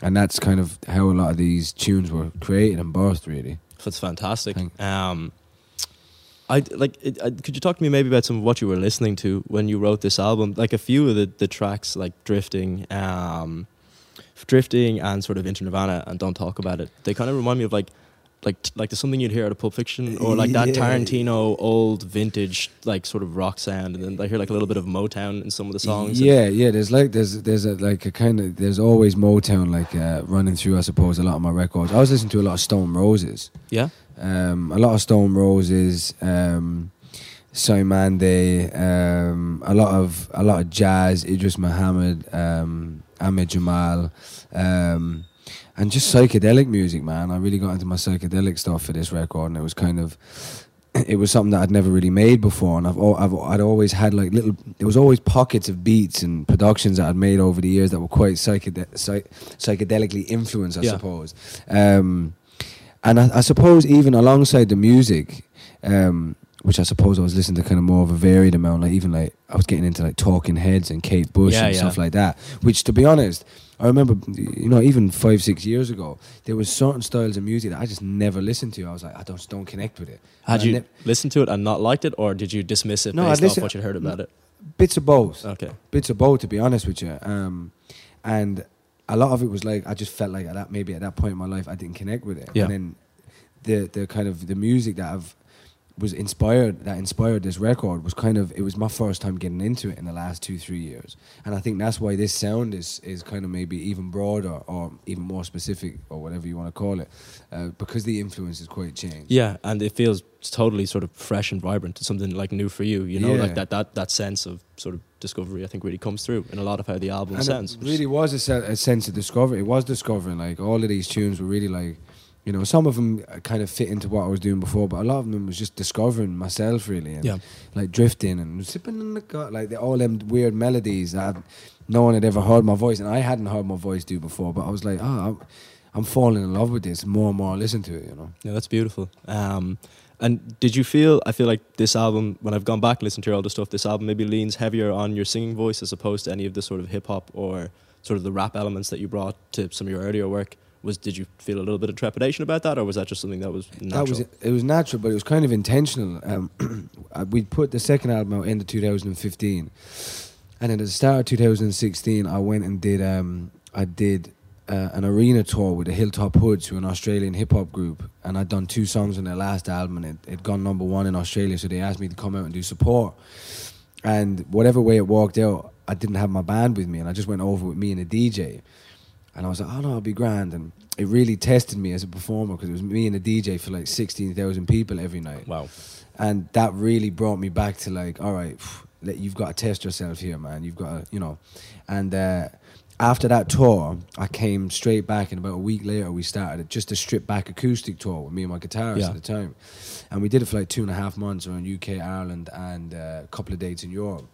and that's kind of how a lot of these tunes were created and birthed, really. That's fantastic. Um, I like. It, I, could you talk to me maybe about some of what you were listening to when you wrote this album? Like a few of the, the tracks, like drifting, um, drifting, and sort of into Nirvana, and don't talk about it. They kind of remind me of like, like like the something you'd hear out of Pulp Fiction, or like that Yeah. Tarantino old vintage like sort of rock sound, and then I hear like a little bit of Motown in some of the songs. Yeah, yeah. There's like there's there's a like a kind of there's always Motown like uh, running through. I suppose a lot of my records. I was listening to a lot of Stone Roses. Yeah. Um, a lot of Stone Roses. Um, Simande, um, a lot of a lot of jazz, Idris Muhammad, um, Ahmad Jamal, um, and just psychedelic music, man. I really got into my psychedelic stuff for this record, and it was kind of it was something that I'd never really made before, and I've, I've I'd always had like little. There was always pockets of beats and productions that I'd made over the years that were quite psychede- psych- psychedelically influenced, I Yeah. suppose. Um, and I, I suppose even alongside the music, um, which I suppose I was listening to kind of more of a varied amount. Like even like I was getting into like Talking Heads and Kate Bush Yeah, and yeah. stuff like that. Which, to be honest, I remember, you know, even five six years ago, there was certain styles of music that I just never listened to. I was like, I don't don't connect with it. Had I you ne- listened to it and not liked it, or did you dismiss it No, based I'd off listen- what you'd heard about it? bits of both. Okay. Bits of both, to be honest with you. Um, and a lot of it was like I just felt like at that maybe at that point in my life I didn't connect with it. Yeah. And then the the kind of the music that I've was inspired that inspired this record was kind of it was my first time getting into it in the last two three years and i think that's why this sound is is kind of maybe even broader or even more specific or whatever you want to call it uh, because the influence is quite changed Yeah, and it feels totally sort of fresh and vibrant. Something like new for you, you know, Yeah. like that that that sense of sort of discovery. I think really comes through in a lot of how the album and sounds. it really was a, se- a sense of discovery. It was discovering like all of these tunes were really like, you know, some of them kind of fit into what I was doing before, but a lot of them was just discovering myself really, and Yeah. like drifting and sipping in the gut, like the, all them weird melodies that no one had ever heard my voice, and I hadn't heard my voice do before, but I was like, oh, I'm, I'm falling in love with this more and more I listen to it, you know. Yeah, that's beautiful. Um, and did you feel? I feel like this album, when I've gone back and listened to your older stuff, this album maybe leans heavier on your singing voice as opposed to any of the sort of hip hop or sort of the rap elements that you brought to some of your earlier work. Was did you feel a little bit of trepidation about that, or was that just something that was natural? That was it was natural, but it was kind of intentional. Um, we put the second album out end of 2015, and at the start of 2016, I went and did um, I did uh, an arena tour with the Hilltop Hoods, who are an Australian hip hop group, and I'd done two songs on their last album, and it had gone number one in Australia. So they asked me to come out and do support, and whatever way it worked out, I didn't have my band with me, and I just went over with me and a DJ. And I was like, oh no, I'll be grand. And it really tested me as a performer because it was me and a DJ for like 16,000 people every night. Wow. And that really brought me back to like, all right, you've got to test yourself here, man. You've got to, you know. And uh, after that tour, I came straight back, and about a week later, we started just a stripped back acoustic tour with me and my guitarist Yeah. at the time. And we did it for like two and a half months around UK, Ireland, and uh, a couple of dates in Europe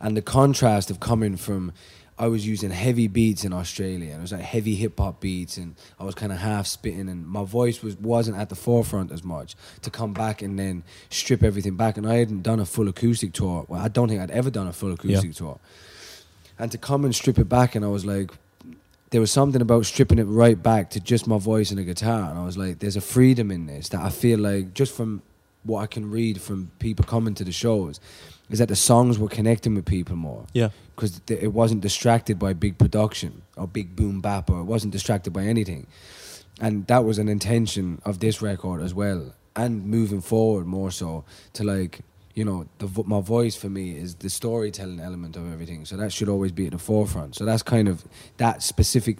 and the contrast of coming from I was using heavy beats in Australia and it was like heavy hip hop beats and I was kind of half spitting and my voice was wasn't at the forefront as much to come back and then strip everything back and I hadn't done a full acoustic tour. Well I don't think I'd ever done a full acoustic tour. And to come and strip it back and I was like there was something about stripping it right back to just my voice and a guitar, and I was like, there's a freedom in this that I feel like just from what I can read from people coming to the shows, is that the songs were connecting with people more. Yeah. because it wasn't distracted by big production or big boom bap or it wasn't distracted by anything. And that was an intention of this record as well and moving forward more so to like you know the vo- my voice for me is the storytelling element of everything so that should always be at the forefront. So that's kind of that specific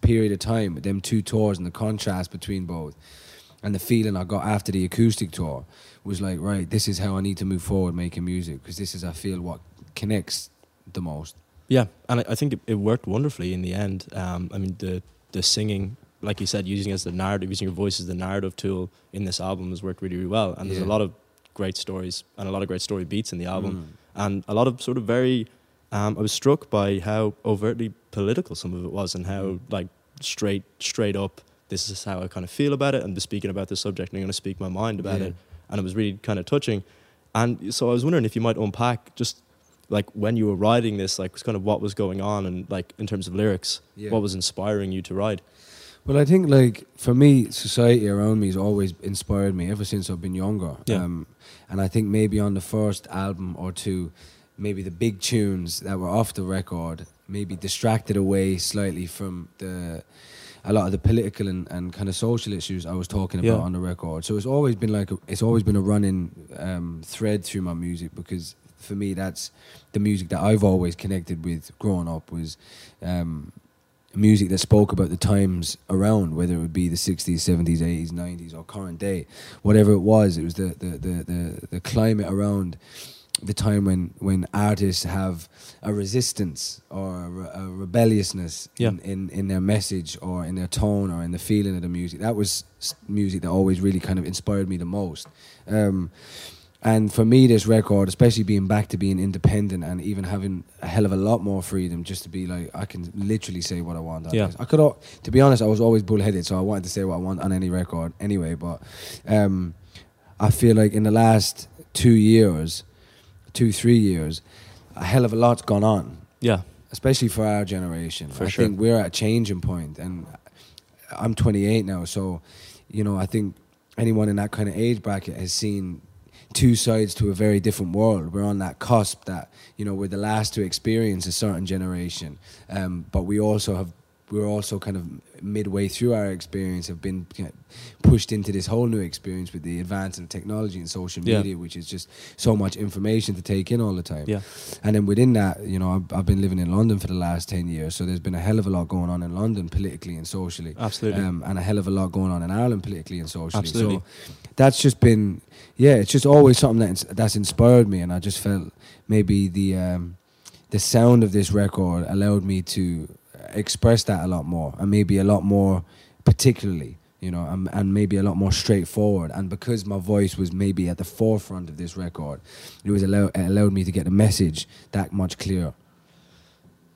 period of time with them two tours and the contrast between both and the feeling I got after the acoustic tour was like right this is how I need to move forward making music because this is I feel what connects the most Yeah, and I, I think it, it worked wonderfully in the end. Um, I mean, the the singing, like you said, using as the narrative, using your voice as the narrative tool in this album has worked really, really well. And there's Yeah. a lot of great stories and a lot of great story beats in the album, Mm. and a lot of sort of very. Um, I was struck by how overtly political some of it was, and how Mm. like straight, straight up. This is how I kind of feel about it, and speaking about this subject, and I'm going to speak my mind about Yeah. it. And it was really kind of touching. And so I was wondering if you might unpack just like when you were writing this, like kind of what was going on, and like in terms of lyrics, Yeah. what was inspiring you to write? Well, I think like for me, society around me has always inspired me ever since I've been younger. Yeah. Um, and I think maybe on the first album or two, maybe the big tunes that were off the record maybe distracted away slightly from the a lot of the political and, and kind of social issues I was talking about Yeah. on the record. So it's always been like a, it's always been a running um, thread through my music because for me that's the music that I've always connected with growing up was um, music that spoke about the times around, whether it would be the 60s, 70s, 80s, 90s, or current day, whatever it was, it was the, the, the, the, the climate around the time when, when artists have a resistance or a, a rebelliousness in, Yeah. in, in their message or in their tone or in the feeling of the music. That was music that always really kind of inspired me the most. Um, and for me, this record, especially being back to being independent and even having a hell of a lot more freedom, just to be like, I can literally say what I want. on Yeah. I could, al- to be honest, I was always bullheaded, so I wanted to say what I want on any record anyway. But um, I feel like in the last two years, two three years, a hell of a lot's gone on Yeah, especially for our generation. For I sure. think we're at a changing point, and I'm 28 now, so you know I think anyone in that kind of age bracket has seen two sides to a very different world. We're on that cusp that you know we're the last to experience a certain generation, um, but we also have. We're also kind of midway through our experience, have been you know, pushed into this whole new experience with the advance of technology and social Yeah. media, which is just so much information to take in all the time. yeah, And then within that, you know, I've, I've been living in London for the last 10 years. So there's been a hell of a lot going on in London politically and socially. absolutely. Um, and a hell of a lot going on in Ireland politically and socially. Absolutely. So that's just been, yeah, it's just always something that's, that's inspired me. And I just felt maybe the, um, the sound of this record allowed me to express that a lot more and maybe a lot more particularly you know and, and maybe a lot more straightforward and because my voice was maybe at the forefront of this record it was allow, it allowed me to get the message that much clearer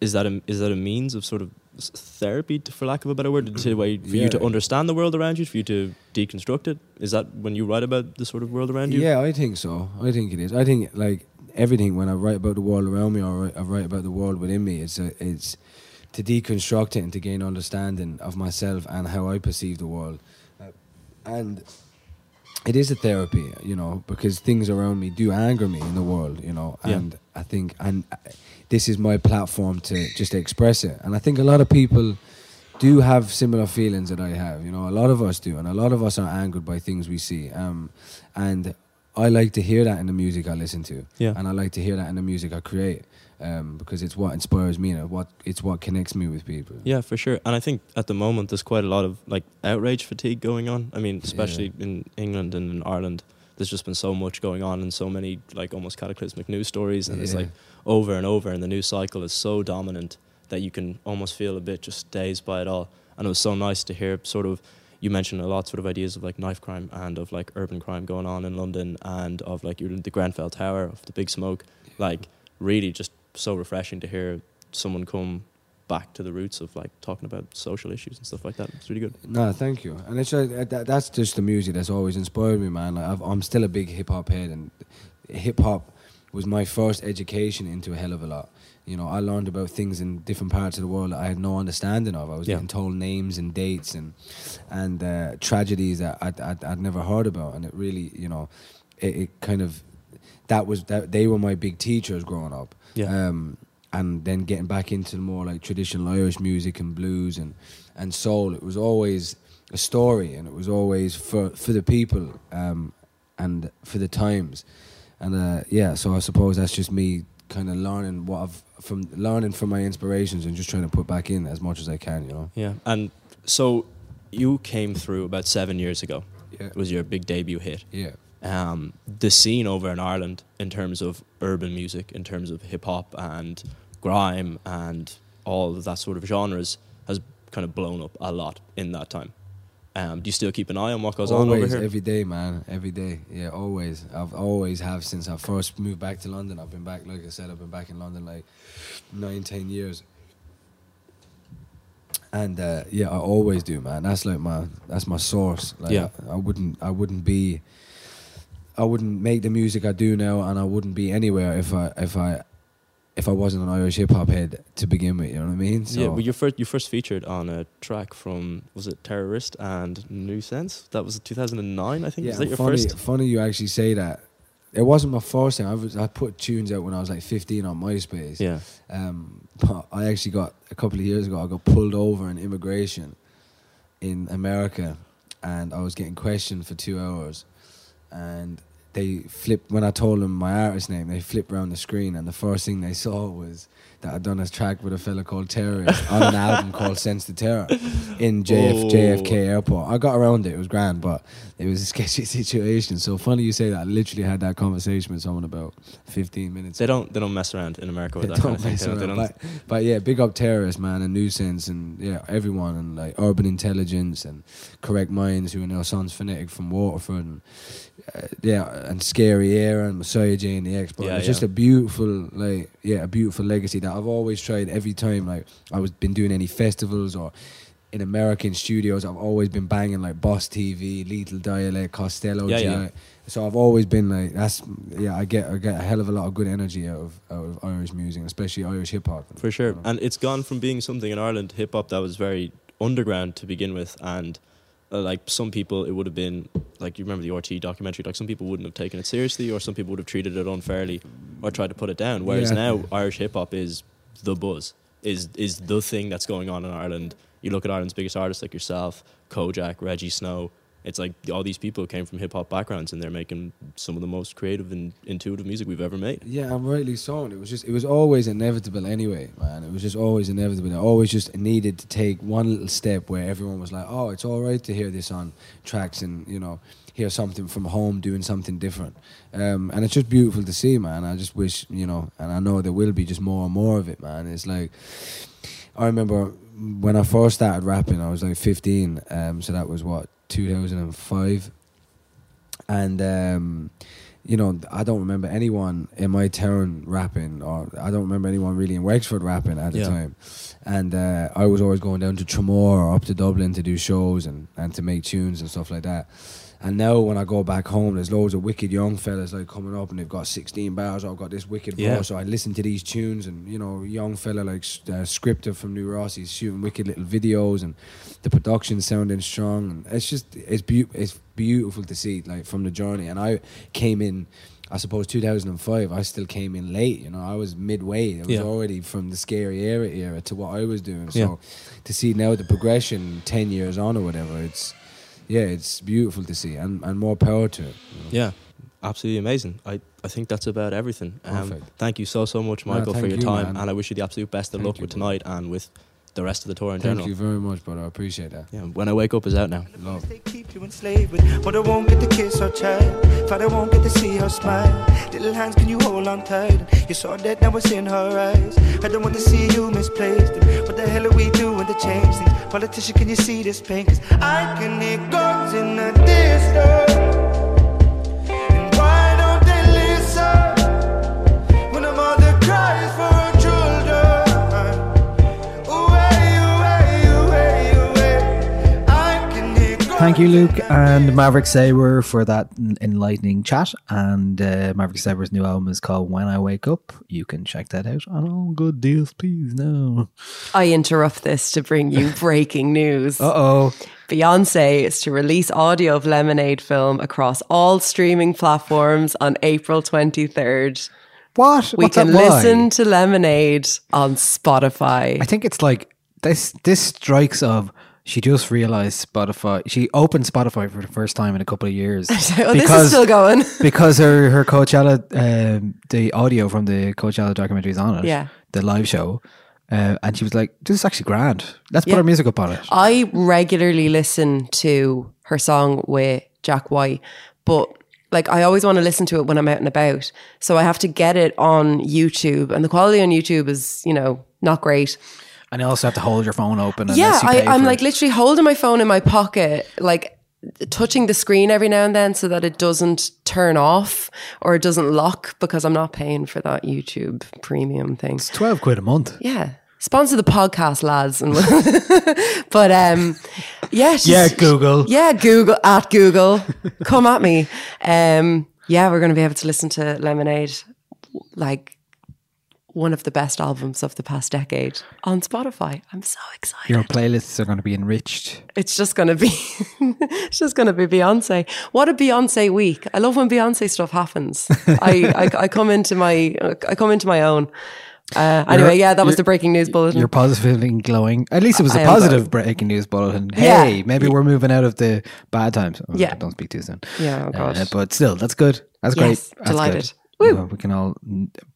is that a, is that a means of sort of therapy, for lack of a better word, to way for you to understand the world around you, for you to deconstruct it? Is that when you write about the sort of world around you? Yeah, I think so. I think it is. I think like everything when I write about the world around me or I write about the world within me, it's a, it's to deconstruct it and to gain understanding of myself and how I perceive the world. Uh, and it is a therapy, you know, because things around me do anger me in the world, you know, Yeah. and I think and this is my platform to just express it. And I think a lot of people do have similar feelings that I have. You know, a lot of us do, and a lot of us are angered by things we see. Um, and I like to hear that in the music I listen to, Yeah. and I like to hear that in the music I create, um, because it's what inspires me and what it's what connects me with people. Yeah, for sure. And I think at the moment there's quite a lot of like outrage fatigue going on. I mean, especially in England and in Ireland, there's just been so much going on and so many like almost cataclysmic news stories, and it's like over and over, and the news cycle is so dominant that you can almost feel a bit just dazed by it all. And it was so nice to hear sort of. You mentioned a lot sort of ideas of like knife crime and of like urban crime going on in London and of like the Grenfell Tower of the Big Smoke. Like really just so refreshing to hear someone come back to the roots of like talking about social issues and stuff like that. It's really good. No, thank you. And it's like, uh, that, that's just the music that's always inspired me, man. Like I've, I'm still a big hip hop head, and hip hop was my first education into a hell of a lot. You know, I learned about things in different parts of the world that I had no understanding of. I was Yeah. getting told names and dates and and uh, tragedies that I'd, I'd, I'd never heard about, and it really, you know, it, it kind of that was that they were my big teachers growing up. Yeah. Um, and then getting back into the more like traditional Irish music and blues and and soul, it was always a story, and it was always for for the people um, and for the times. And uh, yeah, so I suppose that's just me kind of learning what I've from learning from my inspirations and just trying to put back in as much as I can. You know. Yeah. And so you came through about seven years ago. Yeah. It was your big debut hit. Yeah. Um, the scene over in Ireland in terms of urban music, in terms of hip hop and grime and all of that sort of genres has kind of blown up a lot in that time. Um, do you still keep an eye on what goes on over always, here? every day, man. Every day. Yeah, always. I've always have since I first moved back to London. I've been back, like I said, I've been back in London like nine, ten years. And uh, yeah, I always do, man. That's like my that's my source. Like, Yeah. I, I wouldn't I wouldn't be I wouldn't make the music I do now, and I wouldn't be anywhere if I if I if I wasn't an Irish hip hop head to begin with. You know what I mean? So yeah, well, you first you first featured on a track from was it Terrorist and Nuisance? That was 2009, I think. Yeah, was that your funny, first? Funny you actually say that. It wasn't my first thing. I was I put tunes out when I was like 15 on MySpace. Yeah. Um, but I actually got a couple of years ago. I got pulled over in immigration in America, and I was getting questioned for two hours, and they flipped when I told them my artist name. They flipped around the screen, and the first thing they saw was that I'd done a track with a fella called Terrorist on an album called Sense the Terror in JF, Oh. JFK Airport. I got around it. It was grand, but it was a sketchy situation. So funny you say that. I literally had that conversation with someone about 15 minutes. They don't they don't mess around in America with They that don't kind of thing. mess They don't- But, but yeah, big up terrorists, man, and nuisance, and yeah, everyone, and like urban intelligence, and correct minds, who are now sons phonetic from Waterford, and uh, yeah, and Scary Éire, and Messiah J and the X. But Yeah, it's just a beautiful, like, yeah, a beautiful legacy that I've always tried every time, like, I was been doing any festivals or. In American studios, I've always been banging like Boss TV, Lethal Dialect, Costello, Yeah, yeah. So I've always been like that's yeah. I get I get a hell of a lot of good energy out of out of Irish music, especially Irish hip hop. For sure. And it's gone from being something in Ireland, hip hop, that was very underground to begin with. And uh, like some people, it would have been, like you remember the RTÉ documentary, like some people wouldn't have taken it seriously or some people would have treated it unfairly or tried to put it down. Whereas Yeah. now, Irish hip hop is the buzz, is, is the thing that's going on in Ireland. You look at Ireland's biggest artists like yourself, Kojaque, Rejjie Snow. It's like all these people came from hip hop backgrounds and they're making some of the most creative and intuitive music we've ever made. Yeah, I'm rightly so. And it was just it was always inevitable anyway, man. It was just always inevitable. I always just needed to take one little step where everyone was like, "Oh, it's all right to hear this on tracks and you know hear something from home doing something different." Um, and it's just beautiful to see, man. I just wish you know, and I know there will be just more and more of it, man. It's like I remember when I first started rapping, I was like 15. Um, so that was what 2005, and um, you know, I don't remember anyone in my town rapping, or I don't remember anyone really in Wexford rapping at the Yeah. time. And uh, I was always going down to Tramore or up to Dublin to do shows and, and to make tunes and stuff like that. And now when I go back home, there's loads of wicked young fellas like coming up and they've got 16 bars. I've got this wicked Yeah. voice. So I listen to these tunes and you know, young fella like uh, Scripter from New Ross, he's shooting wicked little videos and the production sounding strong. And it's just it's beau- it's beautiful to see like from the journey. And I came in. I suppose 2005. I still came in late. You know, I was midway. It was Yeah. already from the Scary Éire era to what I was doing. So Yeah. to see now the progression 10 years on or whatever, it's yeah, it's beautiful to see and, and more power to it. you know. Yeah, absolutely amazing. I, I think that's about everything. Um, Perfect. thank you so, so much, No, Michael, for your you, time. man. And I wish you the absolute best of Thank luck you, with tonight and with the rest of the tour in Thank general. you very much, brother. I appreciate that. Yeah, when I wake up is out now. Love. They keep you enslaved but I won't get to kiss her child. Father won't get to see her smile. Little hands, can you hold on tight? You saw that now it's in her eyes. I don't want to see you misplaced. What the hell are we doing to change things? Politician, can you see this pain? Cause I can hear guns in the distance. Thank you, Luke and Maverick Sabre, for that enlightening chat. And uh, Maverick Sabre's new album is called When I Wake Up. You can check that out on all good DSPs now. I interrupt this to bring you breaking news. Uh oh. Beyonce is to release audio of Lemonade film across all streaming platforms on April 23rd. What? We What's can? Listen to Lemonade on Spotify. I think it's like this. This strikes of she just realized Spotify. She opened Spotify for the first time in a couple of years. oh, this is still going. because her her Coachella, um, the audio from the Coachella documentary is on it. Yeah. the live show, uh, and she was like, "This is actually grand. Let's Yeah. put our music up on it." I regularly listen to her song with Jack White, but like I always want to listen to it when I'm out and about. So I have to get it on YouTube, and the quality on YouTube is, you know, not great. And you also have to hold your phone open. yeah, you I, I'm like it. literally holding my phone in my pocket, like touching the screen every now and then so that it doesn't turn off or it doesn't lock because I'm not paying for that YouTube premium thing. it's twelve quid a month. Yeah. Sponsor the podcast, lads. And but um yeah, Yeah, Google. Yeah, Google at Google. Come at me. Um yeah, we're gonna be able to listen to Lemonade like one of the best albums of the past decade on Spotify. I'm so excited. Your playlists are going to be enriched. It's just gonna be it's just gonna be Beyonce. What a Beyonce week. I love when Beyonce stuff happens. I, I I come into my I come into my own. Uh, anyway, yeah, that was the breaking news bulletin. You're positively glowing. At least it was a I positive breaking news bulletin. Yeah. Hey, maybe we're moving out of the bad times. Oh, Yeah. don't speak too soon. Yeah, oh God. Uh, but still, that's good. That's great. Yes, That's delighted. Good. Well, we can all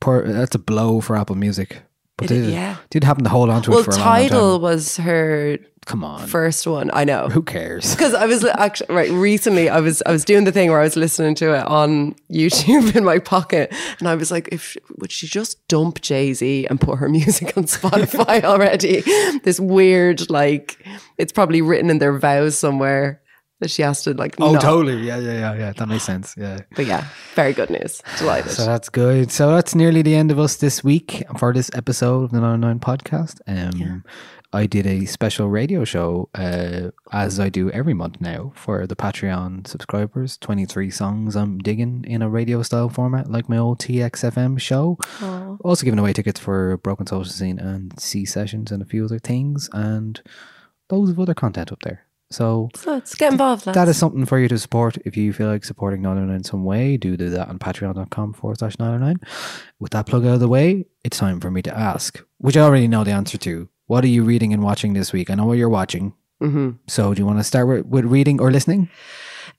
pour, that's a blow for Apple Music. But It- they yeah. did happen to hold on to well, it for a long, long title time. was her Come on, first one. I know. who cares? Because I was actually right recently, I was I was doing the thing where I was listening to it on YouTube in my pocket, and I was like, if would she just dump Jay Z and put her music on Spotify already? This weird like it's probably written in their vows somewhere that she has to like. Oh, not- totally. Yeah, yeah, yeah, yeah. That makes sense. Yeah. But yeah, very good news. Delighted. So that's good. So that's nearly the end of us this week for this episode of the 99 podcast. Um, I did a special radio show, uh, as I do every month now, for the Patreon subscribers. 23 songs I'm digging in a radio style format, like my old TXFM show. Also giving away tickets for Broken Social Scene and Sea Sessions and a few other things, and loads of other content up there. So so let's get involved. that lads. is something for you to support. If you feel like supporting 909 in some way, do do that on patreon.com forward slash 909. With that plug out of the way, it's time for me to ask, which I already know the answer to. What are you reading and watching this week? I know what you're watching. Mhm. So do you want to start with, with reading or listening?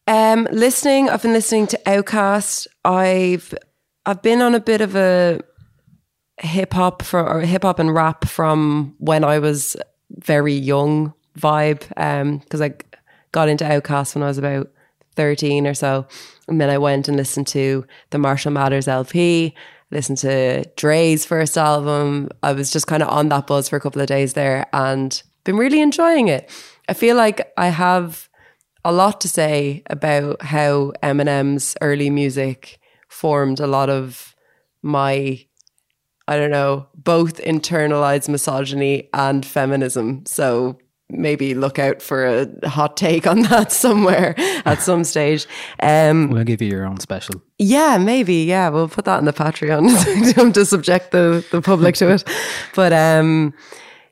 Um, listening, I've been listening to OutKast. I've I've been on a bit of a hip hop for or hip hop and rap from when I was very young vibe. Um, because I got into OutKast when I was about thirteen or so, and then I went and listened to the Marshall Mathers LP. Listened to Dre's first album. I was just kind of on that buzz for a couple of days there, and been really enjoying it. I feel like I have a lot to say about how Eminem's early music formed a lot of my, I don't know, both internalized misogyny and feminism. So maybe look out for a hot take on that somewhere at some stage. Um, We'll give you your own special. yeah, maybe. Yeah, we'll put that in the Patreon to subject the, the public to it. But um,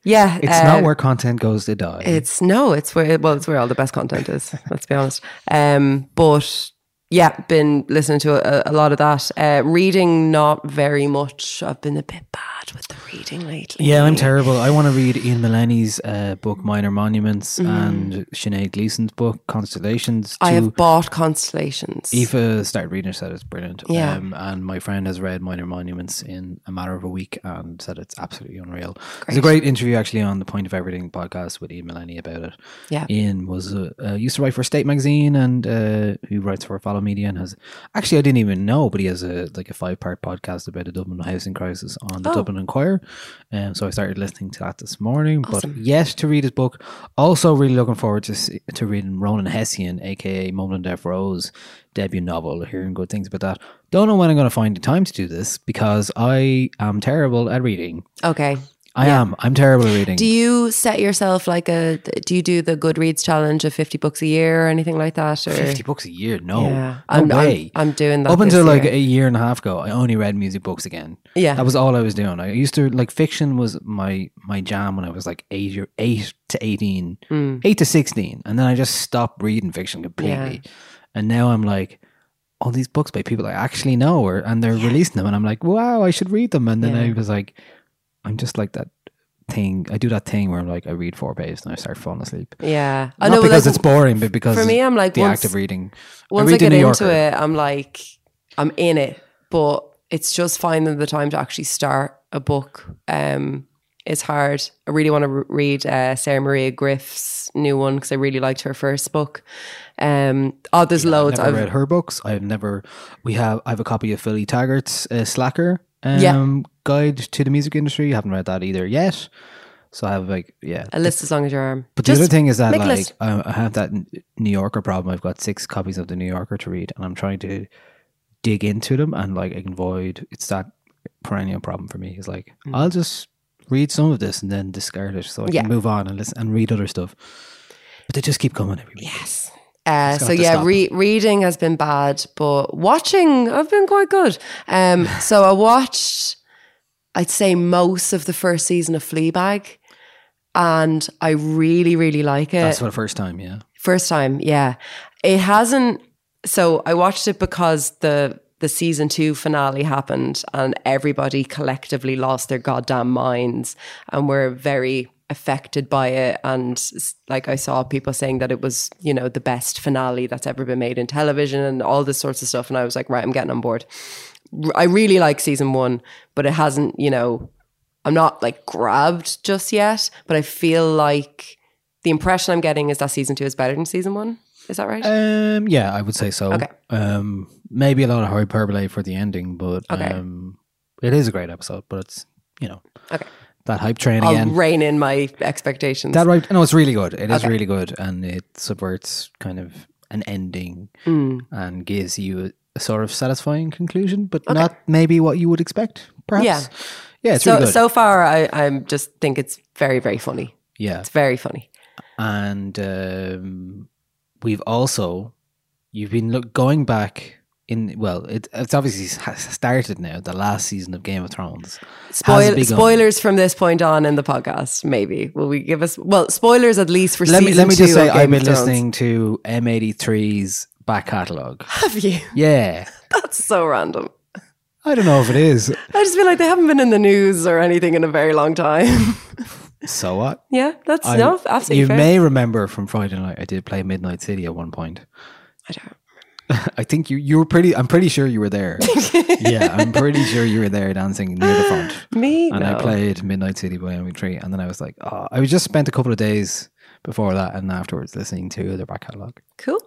yeah, It's uh, not where content goes to die. it's no, it's where well, it's where all the best content is. Let's be honest. Um, but yeah, been listening to a, a lot of that. Uh, reading, not very much. I've been a bit bad with the reading lately. Yeah, I'm terrible. I want to read Ian Maleney's uh, book Minor Monuments and Sinéad Gleeson's book Constellations. Mm. I have bought Constellations. Eva started reading it, said it's brilliant. Yeah. Um, and my friend has read Minor Monuments in a matter of a week and said it's absolutely unreal. There's a great interview actually on the Point of Everything podcast with Ian Mullaney about it. Yeah. Ian was uh, uh, used to write for State Magazine and uh, who writes for a Fallow Media and has actually I didn't even know, but he has a like a five part podcast about the Dublin housing crisis on the Oh. Dublin Inquirer. Um, so I started listening to that this morning. Awesome. But yes, to read his book. Also, really looking forward to see, to reading Ronan Hession, aka and Deaf Rose debut novel. Hearing good things about that. Don't know when I'm going to find the time to do this because I am terrible at reading. okay. I am. I'm terrible at reading. Do you set yourself like a? Do you do the Goodreads challenge of fifty books a year or anything like that? Or 50 books a year? No. Yeah. No I'm, I'm- way. I'm, doing that Up until like a year and a half ago, I only read music books again. Yeah. That was all I was doing. I used to like fiction was my my jam when I was like eight or eight to eighteen, Mm. eight to sixteen, and then I just stopped reading fiction completely. And now I'm like, all these books by people I actually know, or and they're releasing them, and I'm like, wow, I should read them. And then I was like, I'm just like that thing. I do that thing where I'm like I read four pages and I start falling asleep. Yeah, Not but, because like, it's boring, but because for me, I'm like the once, act of reading. Once I, read The get into it, I'm like, I'm in it. But it's just finding the time to actually start a book. Um, is hard. I really want to re- read uh, Sarah Maria Griff's new one because I really liked her first book. Um, oh, there's loads. I've I've read her books. I've never. We have. I have a copy of Philly Taggart's uh, Slacker um, Yeah. Guide to the Music Industry. I haven't read that either yet. So I have like yeah. a list as long as your arm. But the other thing is that make a like list. I I have that New Yorker problem. I've got six copies of the New Yorker to read, and I'm trying to dig into them and like avoid. It's that perennial problem for me. Is like I'll just read some of this and then discard it, so I Mm. Yeah. can move on and listen and read other stuff. But they just keep coming every week. Yes. Uh, so have to yeah, stop. re- reading has been bad, but watching I've been quite good. Um, so I watched, I'd say most of the first season of Fleabag, and I really, really like it. That's for the first time, yeah. First time, yeah. It hasn't. So I watched it because the the season two finale happened, and everybody collectively lost their goddamn minds, and were very affected by it. And like I saw people saying that it was, you know, the best finale that's ever been made in television, and all this sorts of stuff. And I was like, right, I'm getting on board. I really like season one, but it hasn't, you know, I'm not like grabbed just yet, but I feel like the impression I'm getting is that season two is better than season one. Is that right? Um, yeah, I would say so. Okay. Um, maybe a lot of hyperbole for the ending, but Okay. um, it is a great episode. But it's you know, Okay. that hype train I'll again. rein in my expectations. that right? No, it's really good. It is Okay. really good, and it subverts kind of an ending Mm. and gives you a, sort of satisfying conclusion, but not maybe what you would expect. Perhaps. Yeah. Yeah, it's so really good. so far, I I just think it's very very funny. yeah, It's very funny. and um, we've also you've been look, going back in well it, it's obviously started now the last season of game of thrones Spoil, spoilers from this point on in the podcast. Maybe will we give us well spoilers at least for let me let me just say i've been listening to m83's back catalogue Have you? yeah That's so random. i don't know if it is I just feel like they haven't been in the news or anything in a very long time. so what yeah, that's I- no absolutely you fair. may remember from friday night i did play midnight city at one point I don't. I think you you were pretty. I'm pretty sure you were there. yeah, I'm pretty sure you were there dancing near the front. Me? and I played Midnight City by M83, and then I was like, oh, I was just spent a couple of days before that and afterwards listening to their back catalog. Cool.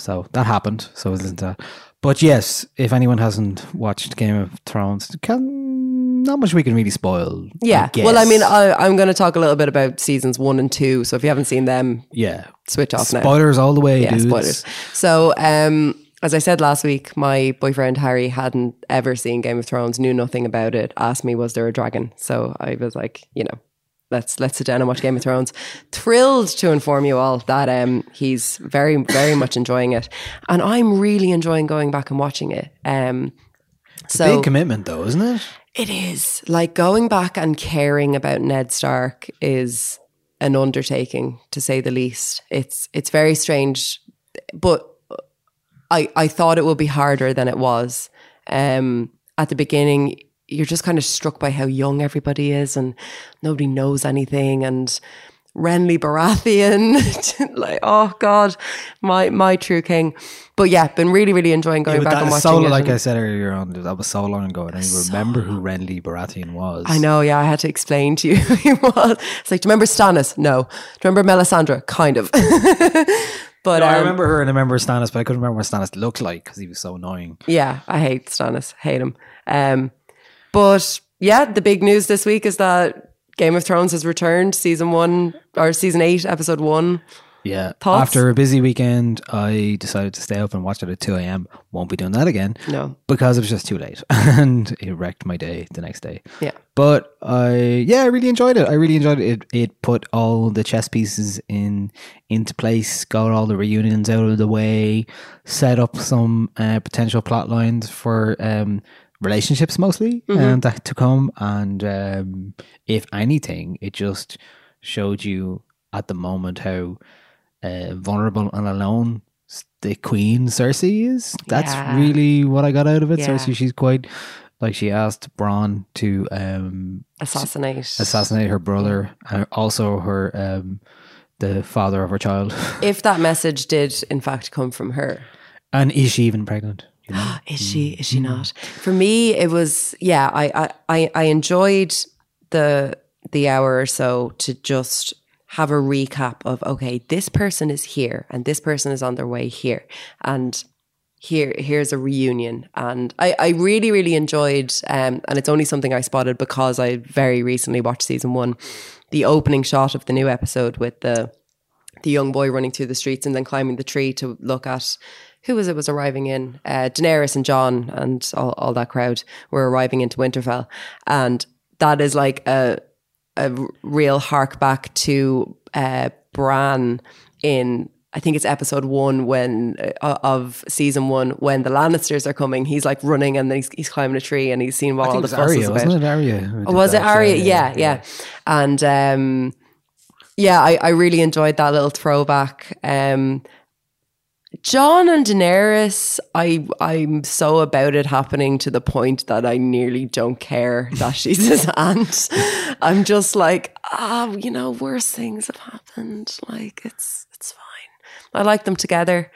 So that happened. So I listening to that. But yes, if anyone hasn't watched Game of Thrones, can not much we can really spoil. Yeah. Well, I mean, I, I'm going to talk a little bit about seasons one and two. So if you haven't seen them, yeah, switch off now. spoilers all the way. Yeah, dudes. spoilers. So, um, as I said last week, my boyfriend Harry hadn't ever seen Game of Thrones, knew nothing about it. Asked me, "Was there a dragon?" So I was like, you know, let's let's sit down and watch Game of Thrones. Thrilled to inform you all that um, he's very very much enjoying it, and I'm really enjoying going back and watching it. Um, so Big commitment, though, isn't it? it is like going back and caring about Ned Stark is an undertaking to say the least. It's it's very strange, but I I thought it would be harder than it was. Um, at the beginning, you're just kind of struck by how young everybody is, and nobody knows anything, and. Renly Baratheon, like oh god, my my true king. But yeah, been really really enjoying going Yeah, back and watching so, it. like I said earlier on, that was so long ago. I don't even remember who Renly Baratheon was. I know, yeah, I had to explain to you who he was. It's like, do you remember Stannis? No. Do you remember Melisandre? Kind of. but No, I um, remember her and I remember Stannis, but I couldn't remember what Stannis looked like because he was so annoying. yeah, I hate Stannis. Hate him. Um, but yeah, the big news this week is that Game of Thrones has returned, season one or season eight, episode one. Yeah. Thoughts? After a busy weekend, I decided to stay up and watch it at 2 a.m. Won't be doing that again. No. Because it was just too late. and it wrecked my day the next day. Yeah. But I, yeah, I really enjoyed it. I really enjoyed it. It, it put all the chess pieces in into place, got all the reunions out of the way, set up some uh, potential plot lines for um, relationships mostly Mhm. and that to come. And um, if anything, it just showed you at the moment how uh, vulnerable and alone the queen Cersei is. That's Yeah. really what I got out of it. Yeah. Cersei, she's quite like she asked Bronn to um, Assassinate. assassinate her brother and also her um, the father of her child. If that message did in fact come from her. and is she even pregnant? You know? Is she? Is she not? For me, it was yeah. I I I, I enjoyed the the hour or so to just have a recap of okay, this person is here and this person is on their way here, and here here's a reunion. And I I really really enjoyed. Um, and it's only something I spotted because I very recently watched season one, the opening shot of the new episode with the the young boy running through the streets and then climbing the tree to look at who was it was arriving in uh, Daenerys and Jon and all, all that crowd were arriving into Winterfell and that is like a real hark back to uh, Bran in I think it's episode one when uh, of season one when the Lannisters are coming he's like running and he's, he's climbing a tree and he's seen what all the fuss Arya, about. wasn't it? Arya. Oh, was it? Arya? Yeah, yeah. And um, yeah, I, I really enjoyed that little throwback. Um, Jon and Daenerys, I I'm so about it happening to the point that I nearly don't care that she's his aunt. I'm just like, ah, you know, worse things have happened. Like it's it's fine. I like them together.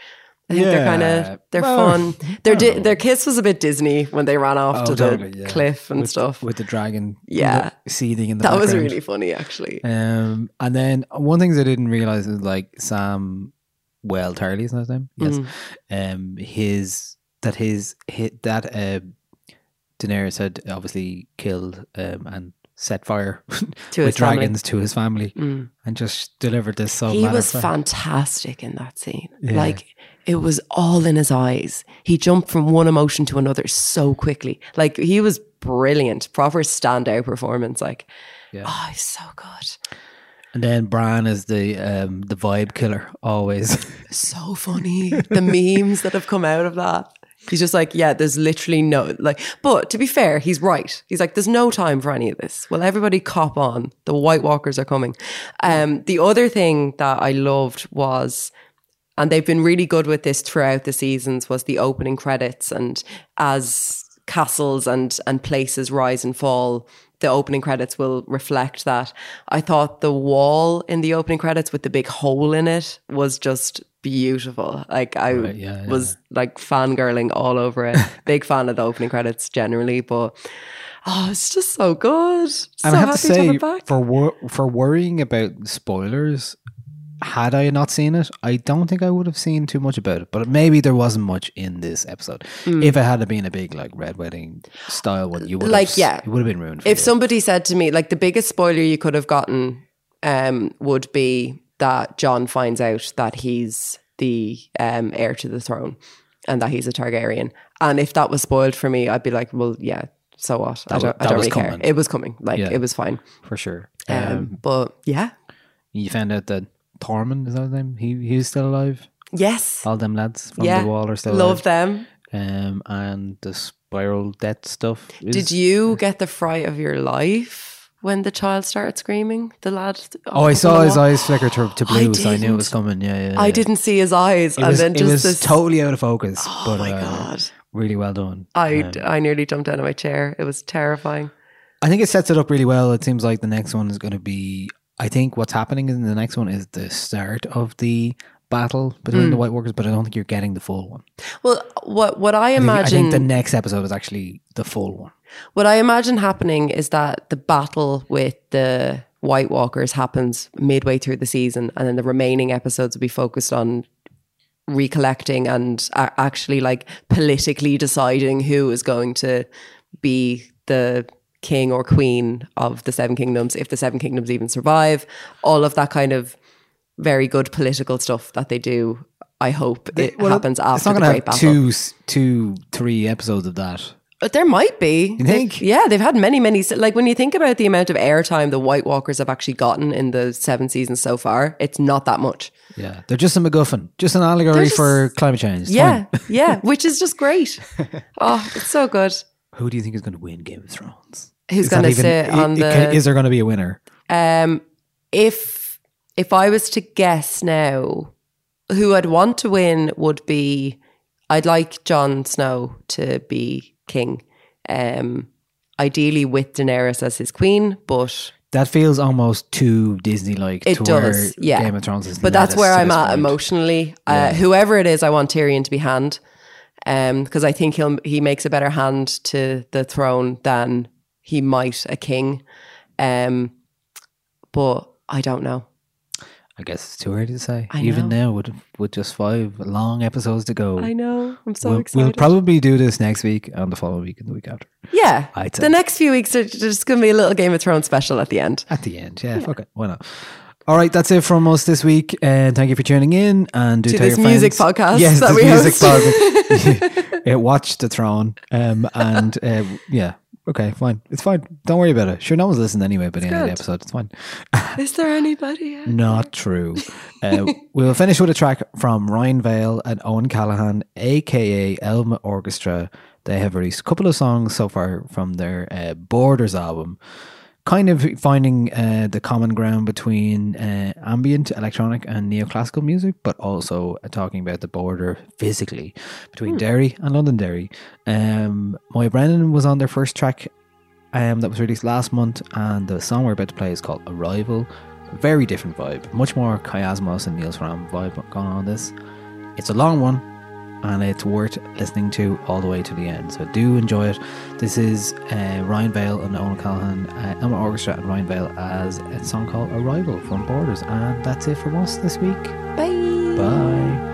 I think they're kind of they're Well, fun. Their di- their kiss was a bit Disney when they ran off Oh, to totally, the yeah. cliff and With- stuff. with the dragon. Yeah. seething in the that was really funny, actually. Um, and then one thing I didn't realize is like Sam Well Tarley is his name? Yes. Mm. Um, his that his, his that uh, Daenerys had obviously killed um and set fire To with his family. dragons to his family Mm. and just delivered this so he was fantastic in that scene. Yeah. Like it was all in his eyes. He jumped from one emotion to another so quickly. Like he was brilliant, proper standout performance. Like, Yeah. oh, he's so good. And then Bran is the um the vibe killer always. So funny. the memes that have come out of that. He's just like, yeah, there's literally no like. But to be fair, he's right. He's like, there's no time for any of this. Well, everybody cop on. The White Walkers are coming. Um, the other thing that I loved was, and they've been really good with this throughout the seasons, was the opening credits. And as castles and and places rise and fall, the opening credits will reflect that. I thought the wall in the opening credits with the big hole in it was just beautiful. Like I Right, yeah, yeah. was like fangirling all over it. Big fan of the opening credits generally, but oh, it's just so good. So I have to happy to have say, it back. for wor- for worrying about spoilers, had I not seen it, I don't think I would have seen too much about it. But maybe there wasn't much in this episode. Mm. If it had been a big like red wedding style one, you would Like, have, yeah. it would have been ruined. For if you. somebody said to me, like the biggest spoiler you could have gotten um, would be that Jon finds out that he's the um, heir to the throne and that he's a Targaryen. And if that was spoiled for me, I'd be like, well, yeah, so what? I That wa- don't, I that don't was really care. It was coming. Like, Yeah. it was fine. for sure. Um, Um, but yeah. you found out that Tormund is that his name? He he's still alive. Yes. All them lads from yeah. the wall are still Love alive. them. Um, and the spiral death stuff. Is, Did you get the fright of your life when the child started screaming? The lad. Oh, I saw his wall? eyes flicker to, to blue, so I knew it was coming. Yeah, yeah. I didn't see his eyes, It and was, then it just was this. totally out of focus. Oh but, my uh, God. Really well done. I Um, I nearly jumped out of my chair. It was terrifying. I think it sets it up really well. It seems like the next one is going to be. I think what's happening in the next one is the start of the battle between Mm. the White Walkers, but I don't think you're getting the full one. Well, what what I I think, I imagine think the next episode is actually the full one. what I imagine happening is that the battle with the White Walkers happens midway through the season, and then the remaining episodes will be focused on recollecting and actually like politically deciding who is going to be the king or queen of the Seven Kingdoms, if the Seven Kingdoms even survive. All of that kind of very good political stuff that they do. I hope it Well, happens it's after not the Great have Battle. two, two, three episodes of that. But there might be. You think? yeah, they've had many, many. Like when you think about the amount of airtime the White Walkers have actually gotten in the seven seasons so far, it's not that much. Yeah, they're just a MacGuffin, just an allegory just- for climate change. It's yeah, yeah, which is just great. Oh, it's so good. Who do you think is going to win Game of Thrones? Who's going to sit on the? can- Is there going to be a winner? Um, if if I was to guess now, who I'd want to win would be, I'd like Jon Snow to be king. Um, ideally with Daenerys as his queen, but That feels almost too Disney-like. it to does, where yeah. Game of Thrones is. but that's where I'm at point. emotionally. Yeah. Uh, whoever it is, I want Tyrion to be hand, because I think he'll he makes a better hand to the throne than he might a king. Um, but I don't know. I guess it's too early to say. I Even know. now, with with just five long episodes to go, I know. I'm so we'll, excited. we'll probably do this next week and the following week and the week after. Yeah. The next few weeks are just going to be a little Game of Thrones special at the end. At the end, yeah, fuck it, why not? All right, that's it from us this week, and thank you for tuning in. And do To this music friends- podcast yes, that this we music host. podcast. yeah, watch the throne, um, and uh, yeah, okay, fine, it's fine. Don't worry about it. Sure, no one's listening anyway. By the end of the episode, it's fine. Is there anybody? Not true. Uh, we'll finish with a track from Ryan Vail and Owen Callahan, aka Elma Orchestra. They have released a couple of songs so far from their uh, Borders album, kind of finding uh, the common ground between uh, ambient, electronic, and neoclassical music, but also uh, talking about the border physically between Derry and Londonderry. Um, Moya Brennan was on their first track um, that was released last month, and the song we're about to play is called Arrival. Very different vibe, much more Kiasmos and Nils Frahm vibe going on this. It's a long one, and it's worth listening to all the way to the end. So do enjoy it. This is uh, Ryan Vail and Owen Callahan, uh, Elma Orchestra and Ryan Vail as a song called Arrival from Borders, and that's it from us this week. Bye. Bye.